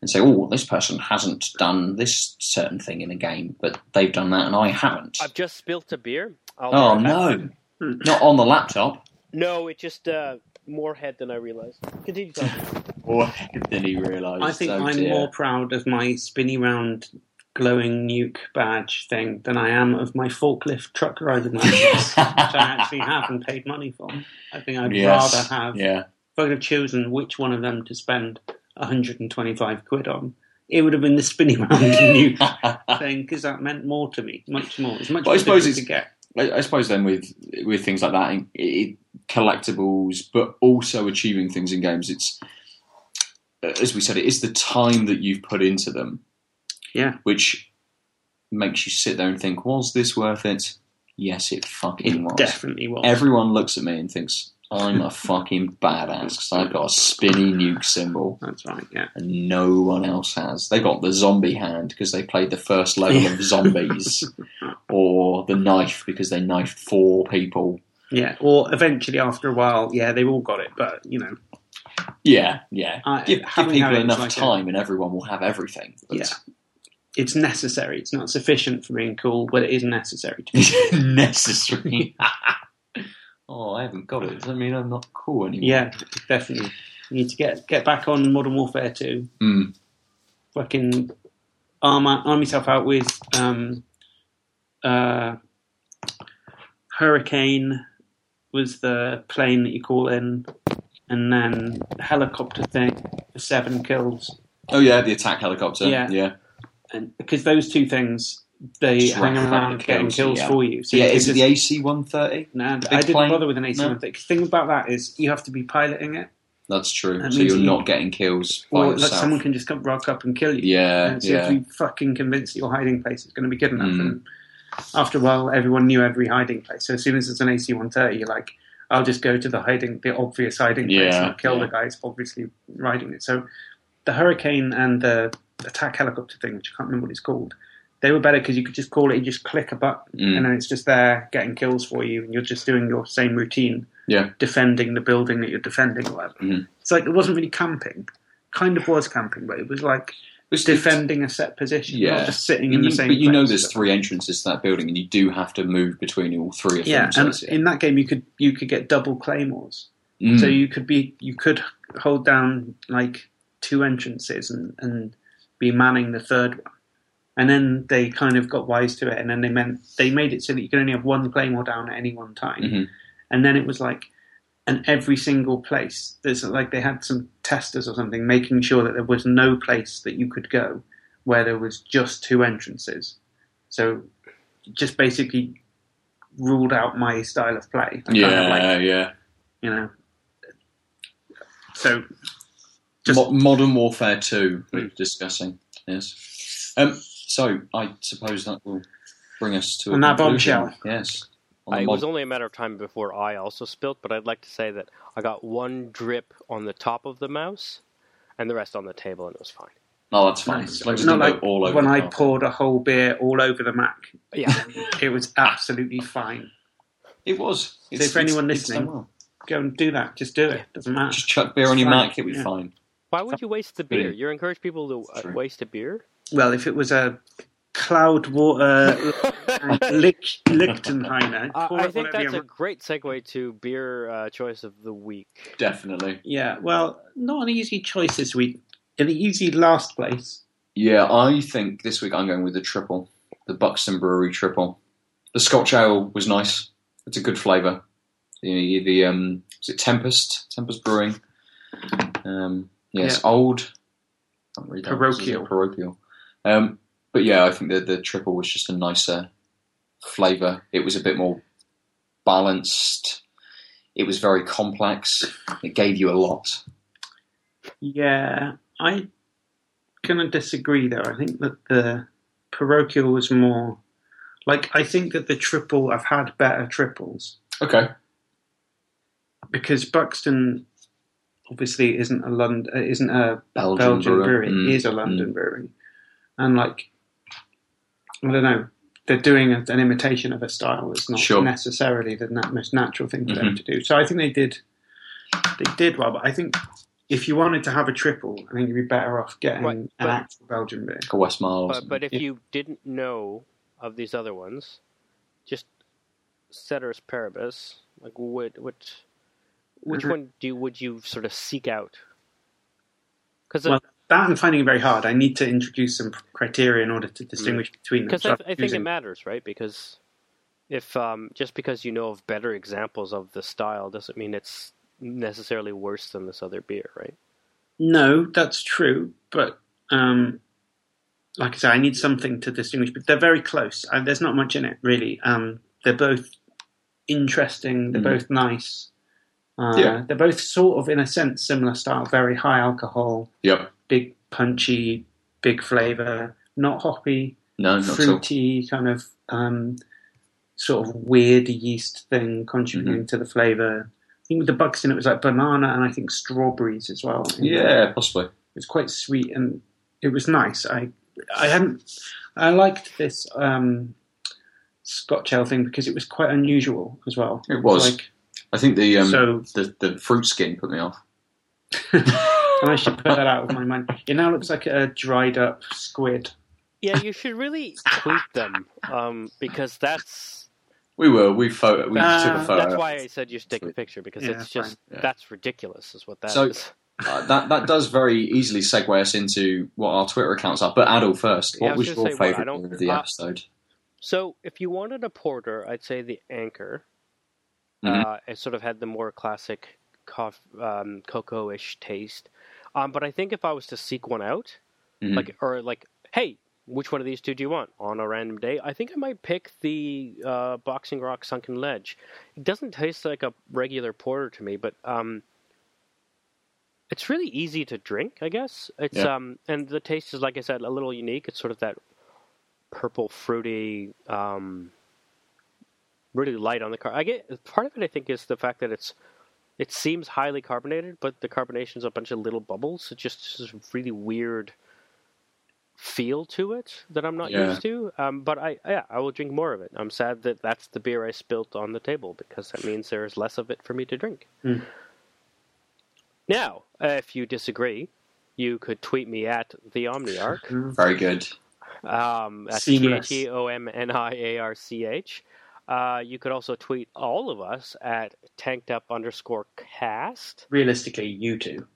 and say, oh, this person hasn't done this certain thing in a game, but they've done that and I haven't. I've just spilt a beer. I'll oh be right back. no, not on the laptop. No, it just uh, more head than I realized. Continue talking. Or did he realise? I think Oh, I'm dear. more proud of my spinny round glowing nuke badge thing than I am of my forklift truck riding license, which I actually have and paid money for. I think I'd Yes. rather have, Yeah. if I could have chosen which one of them to spend 125 quid on, it would have been the spinny round nuke thing because that meant more to me, much more. It's much But I more suppose to get. I, I suppose then with with things like that, it, it, collectibles, but also achieving things in games, it's as we said, it is the time that you've put into them, Yeah. which makes you sit there and think, was this worth it? Yes, it fucking was. Definitely was. Everyone looks at me and thinks I'm a fucking badass because I've got a spinny nuke symbol That's right, yeah. and no one else has. They got the zombie hand because they played the first level of zombies, or the knife because they knifed four people. Yeah, or eventually after a while, yeah, they've all got it, but you know, Yeah, yeah. I- give, give people enough like a- time, and everyone will have everything. But yeah, it's necessary. It's not sufficient for being cool, but it is necessary to be. necessary. oh, I haven't got it. Does that mean I'm not cool anymore? yeah, definitely. You need to get get back on Modern Warfare 2. Mm. Fucking arm arm yourself out with um, uh, Hurricane was the plane that you call in, and then helicopter thing for seven kills. Oh yeah, the attack helicopter. Yeah. yeah. And because those two things they Just hang around kills, getting kills yeah. for you. So yeah, you is it could the AC one thirty? No, big I didn't plane? bother with an AC No? one thing. The thing about that is you have to be piloting it, That's true. That so you're you- not getting kills by or like someone can just come rock up and kill you. Yeah, And so yeah. if you fucking convince that your hiding place is going to be good enough, Mm. and after a while, everyone knew every hiding place. So as soon as it's an AC one thirty, you're like, I'll just go to the hiding, the obvious hiding place, Yeah, and I'll kill yeah. the guys obviously riding it. So the hurricane and the attack helicopter thing, which I can't remember what it's called, they were better because you could just call it, you just click a button, Mm. and then it's just there getting kills for you, and you're just doing your same routine, Yeah. defending the building that you're defending. Or whatever. Mhm. It's like it wasn't really camping. Kind of was camping, but it was like It's- defending a set position, Yeah. not just sitting in And the same. but you know there's three entrances to that building, and you do have to move between all three of Yeah, them. so and it's- in that game you could you could get double claymores. Mm. So you could be you could hold down like two entrances and, and be manning the third one. And then they kind of got wise to it, and then they meant they made it so that you could only have one claymore down at any one time. Mhm. And then it was like, and every single place there's like they had some testers or something making sure that there was no place that you could go where there was just two entrances. So just basically ruled out my style of play. I kind yeah, of like, yeah. you know. So just Mo- Modern Warfare 2, we're Mm. discussing. Yes. Um, so I suppose that will bring us to a On that conclusion. bombshell. Yes. On I, the it was only a matter of time before I also spilt, but I'd like to say that I got one drip on the top of the mouse, and the rest on the table, and it was fine. oh, that's fine. nice. As long It's not like go all over when I poured a whole beer all over the Mac. Yeah, It was absolutely fine. It was. So for anyone listening- well. Go and do that. Just do it. Doesn't matter. Just chuck beer on your fine. Mac, it'll be Yeah. fine. Why would you waste the beer? You encourage people to uh, waste a beer. Well, if it was a Cloudwater Lich- Lichtenhainer, I, I think that's a great segue to beer uh, choice of the week. Definitely. Yeah, well, not an easy choice this week. An easy last place. Yeah, I think this week I'm going with the triple, the Buxton Brewery triple. The Scotch ale was nice. It's a good flavour. The the um, is it Tempest? Tempest Brewing. Um, yes, old. Can't read that. This is Parochial. Parochial. Um, but yeah, I think the the triple was just a nicer flavour. It was a bit more balanced. It was very complex. It gave you a lot. Yeah, I kind of disagree though. I think that the parochial was more like I think that the triple. I've had better triples Okay. because Buxton obviously isn't a London, isn't a Belgian, Belgian brewer. brewery. Mm, It is a London brewery, and like I don't know, they're doing a, an imitation of a style that's not Sure. necessarily the na- most natural thing for them Mhm. to do. So I think they did, they did well. But I think if you wanted to have a triple, I think you'd be better off getting Right, an but- actual Belgian beer. Like a Westmalle. But, but if Yeah. you didn't know of these other ones, just ceteris paribus, like what, which, which Mhm. one do you, would you sort of seek out? Because Well, that I'm finding very hard. I need to introduce some criteria in order to distinguish between them. Because So I, I'm think it matters, right? Because if um, just because you know of better examples of the style doesn't mean it's necessarily worse than this other beer, right? No, that's true, but um, like I say, I need something to distinguish. But they're very close. Uh, there's not much in it really. Um, they're both interesting. They're Mhm. both nice. Uh, Yeah. They're both sort of, in a sense, similar style. Very high alcohol, Yep. big punchy, big flavour. Not hoppy, No, not fruity, kind of um, sort of weird yeast thing contributing to the flavour. I think with the Buxton, it was like banana and I think strawberries as well. in there Yeah, possibly. It's quite sweet and it was nice. I I hadn't I liked this um, Scotch ale thing because it was quite unusual as well. It was. Like, I think the um, so the the fruit skin put me off. and I should put that out of my mind. It now looks like a dried up squid. Yeah, you should really tweet them um, because that's We were we photo we Uh, took a photo. that's why I said you should take a picture because Yeah, it's just. Yeah. that's ridiculous, is what that So- Uh, that that does very easily segue us into what our Twitter accounts are. But Aadil first, Yeah, what was was your say, what, favourite don't- of the uh, episode? So if you wanted a porter, I'd say the Anchor. Mhm. Uh, it sort of had the more classic cof- um, cocoa-ish taste. Um, but I think if I was to seek one out, Mhm. like or like, hey, which one of these two do you want on a random day? I think I might pick the uh, Boxing Rock Sunken Ledge. It doesn't taste like a regular porter to me, but um, it's really easy to drink. I guess it's Yeah. um, and the taste is like I said, a little unique. It's sort of that purple fruity, um, really light on the car. I get part of it. I think is the fact that it's it seems highly carbonated, but the carbonation's a bunch of little bubbles. It just is a really weird feel to it that I'm not Yeah. used to. Um, but I yeah, I will drink more of it. I'm sad that that's the beer I spilt on the table because that means there's less of it for me to drink. Hmm. Now, uh, if you disagree, you could tweet me at the Omniarch. Very good. Um, that's Seamless. T O M N I A R C H. Uh, you could also tweet all of us at tanked up underscore cast. Realistically, you two.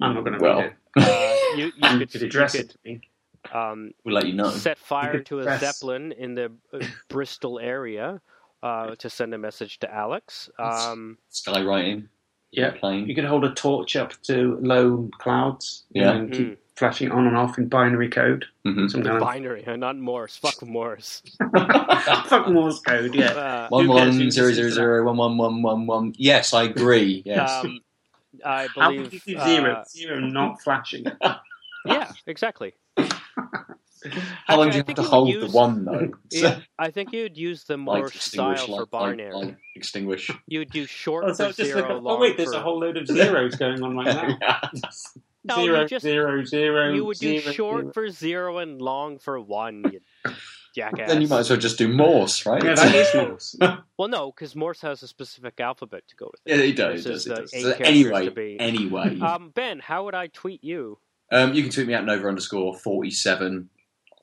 I'm not going to Well, read it. Uh, you, you You could, could you address could, it to me. um, we'll let you know. set fire to a press- zeppelin in the uh, Bristol area uh, to send a message to Alex. Um, Skywriting. Yeah. Plane. You could hold a torch up to low clouds Yeah. know, and keep Mm. Flashing on and off in binary code. Mhm. Some kind of binary, not Morse. Fuck Morse. fuck Morse code. Yeah. Uh, One Who cares one who zero listens zero to zero one one one one one. Yes, I agree. Yes. um, I believe. could you do zero? uh, zero not flashing. yeah, exactly. How long do you have to hold use- the one though? Yeah, I think you'd use the Like Morse style extinguish, for like, like, binary. like extinguish. You'd do short Oh, so for zero, like a, long oh wait, there's for... a whole load of zeros going on right now. No, you just- zero, zero, You would do zero, short zero. for zero and long for one, you jackass. then you might as well just do Morse, right? Yeah, that is Morse. Well, no, because Morse has a specific alphabet to go with Yeah, it. he does. He is does, the he does. characters Anyway, to be. anyway, Um, Ben, how would I tweet you? um, you can tweet me at Nova underscore forty seven.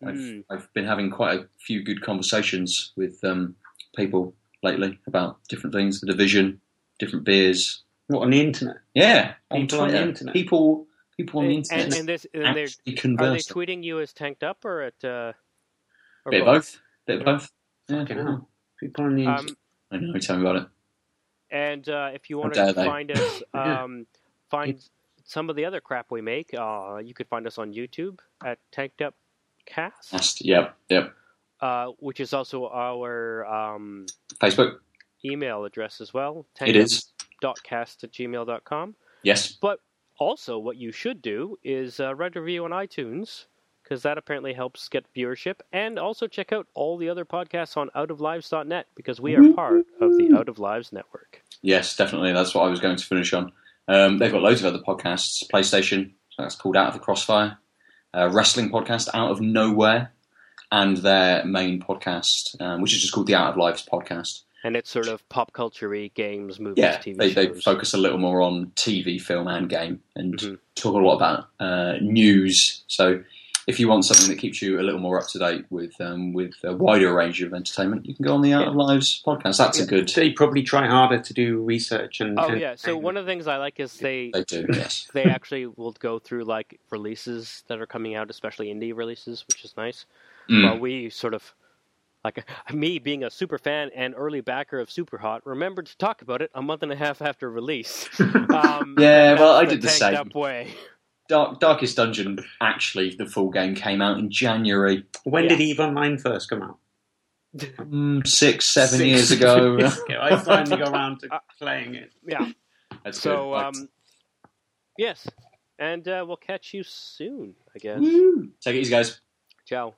I've Mm. I've been having quite a few good conversations with um, people lately about different things, the division, different beers. What on the internet? Yeah, on People on the internet. People, people And, and, and this, and they're, are they tweeting you as tanked up or at? Uh, or Bit of both. Bit of both. Yeah. People on the Um. I know. Tell me about it. and uh, if you want to they. find us, Yeah. um, find some of the other crap we make. Uh, you could find us on YouTube at Tanked Up Cast, yep, yep. uh, which is also our um, Facebook. email address as well. It is. Dot Cast at gmail.com. Yes. But also, what you should do is uh, write a review on iTunes because that apparently helps get viewership. And also check out all the other podcasts on outoflives.net because we are part of the Out of Lives network. Yes, definitely. That's what I was going to finish on. Um, they've got loads of other podcasts. PlayStation, so that's called Out of the Crossfire. Uh, wrestling podcast, Out of Nowhere, and their main podcast, um, which is just called the Out of Lives podcast. And it's sort of pop culture games, movies, Yeah, TV they, they focus a little more on TV, film, and game, and Mhm. talk a lot about uh, news. So, if you want something that keeps you a little more up to date with um, with a wider range of entertainment, you can go on the Out of Lives podcast. That's a good. They probably try harder to do research and. Oh, and- yeah. So one of the things I like is they. They do, yes. They actually will go through like releases that are coming out, especially indie releases, which is nice. Mm. While we sort of, like me being a super fan and early backer of Superhot, remembered to talk about it a month and a half after release. Um, Yeah, well, I did the same. Up way. Dark, Darkest Dungeon, actually, the full game came out in January, When Yeah. did Eve Online first come out? mm, six, seven Six years ago. years ago. I finally got around to playing it. Yeah. That's So, good. um, yes, and uh, we'll catch you soon, I guess. Woo. Take it easy, guys. Ciao.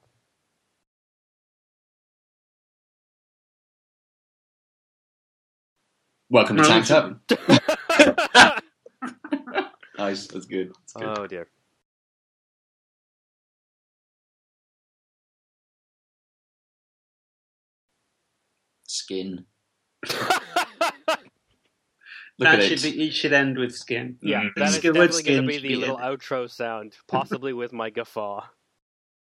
Welcome to No, Tanked Up. oh Nice, that's good. That's good. dear. Skin. Look that at should it. be. It should end with skin. yeah, Mm. that is Skin- word definitely going to be the little outro sound, possibly with my guffaw.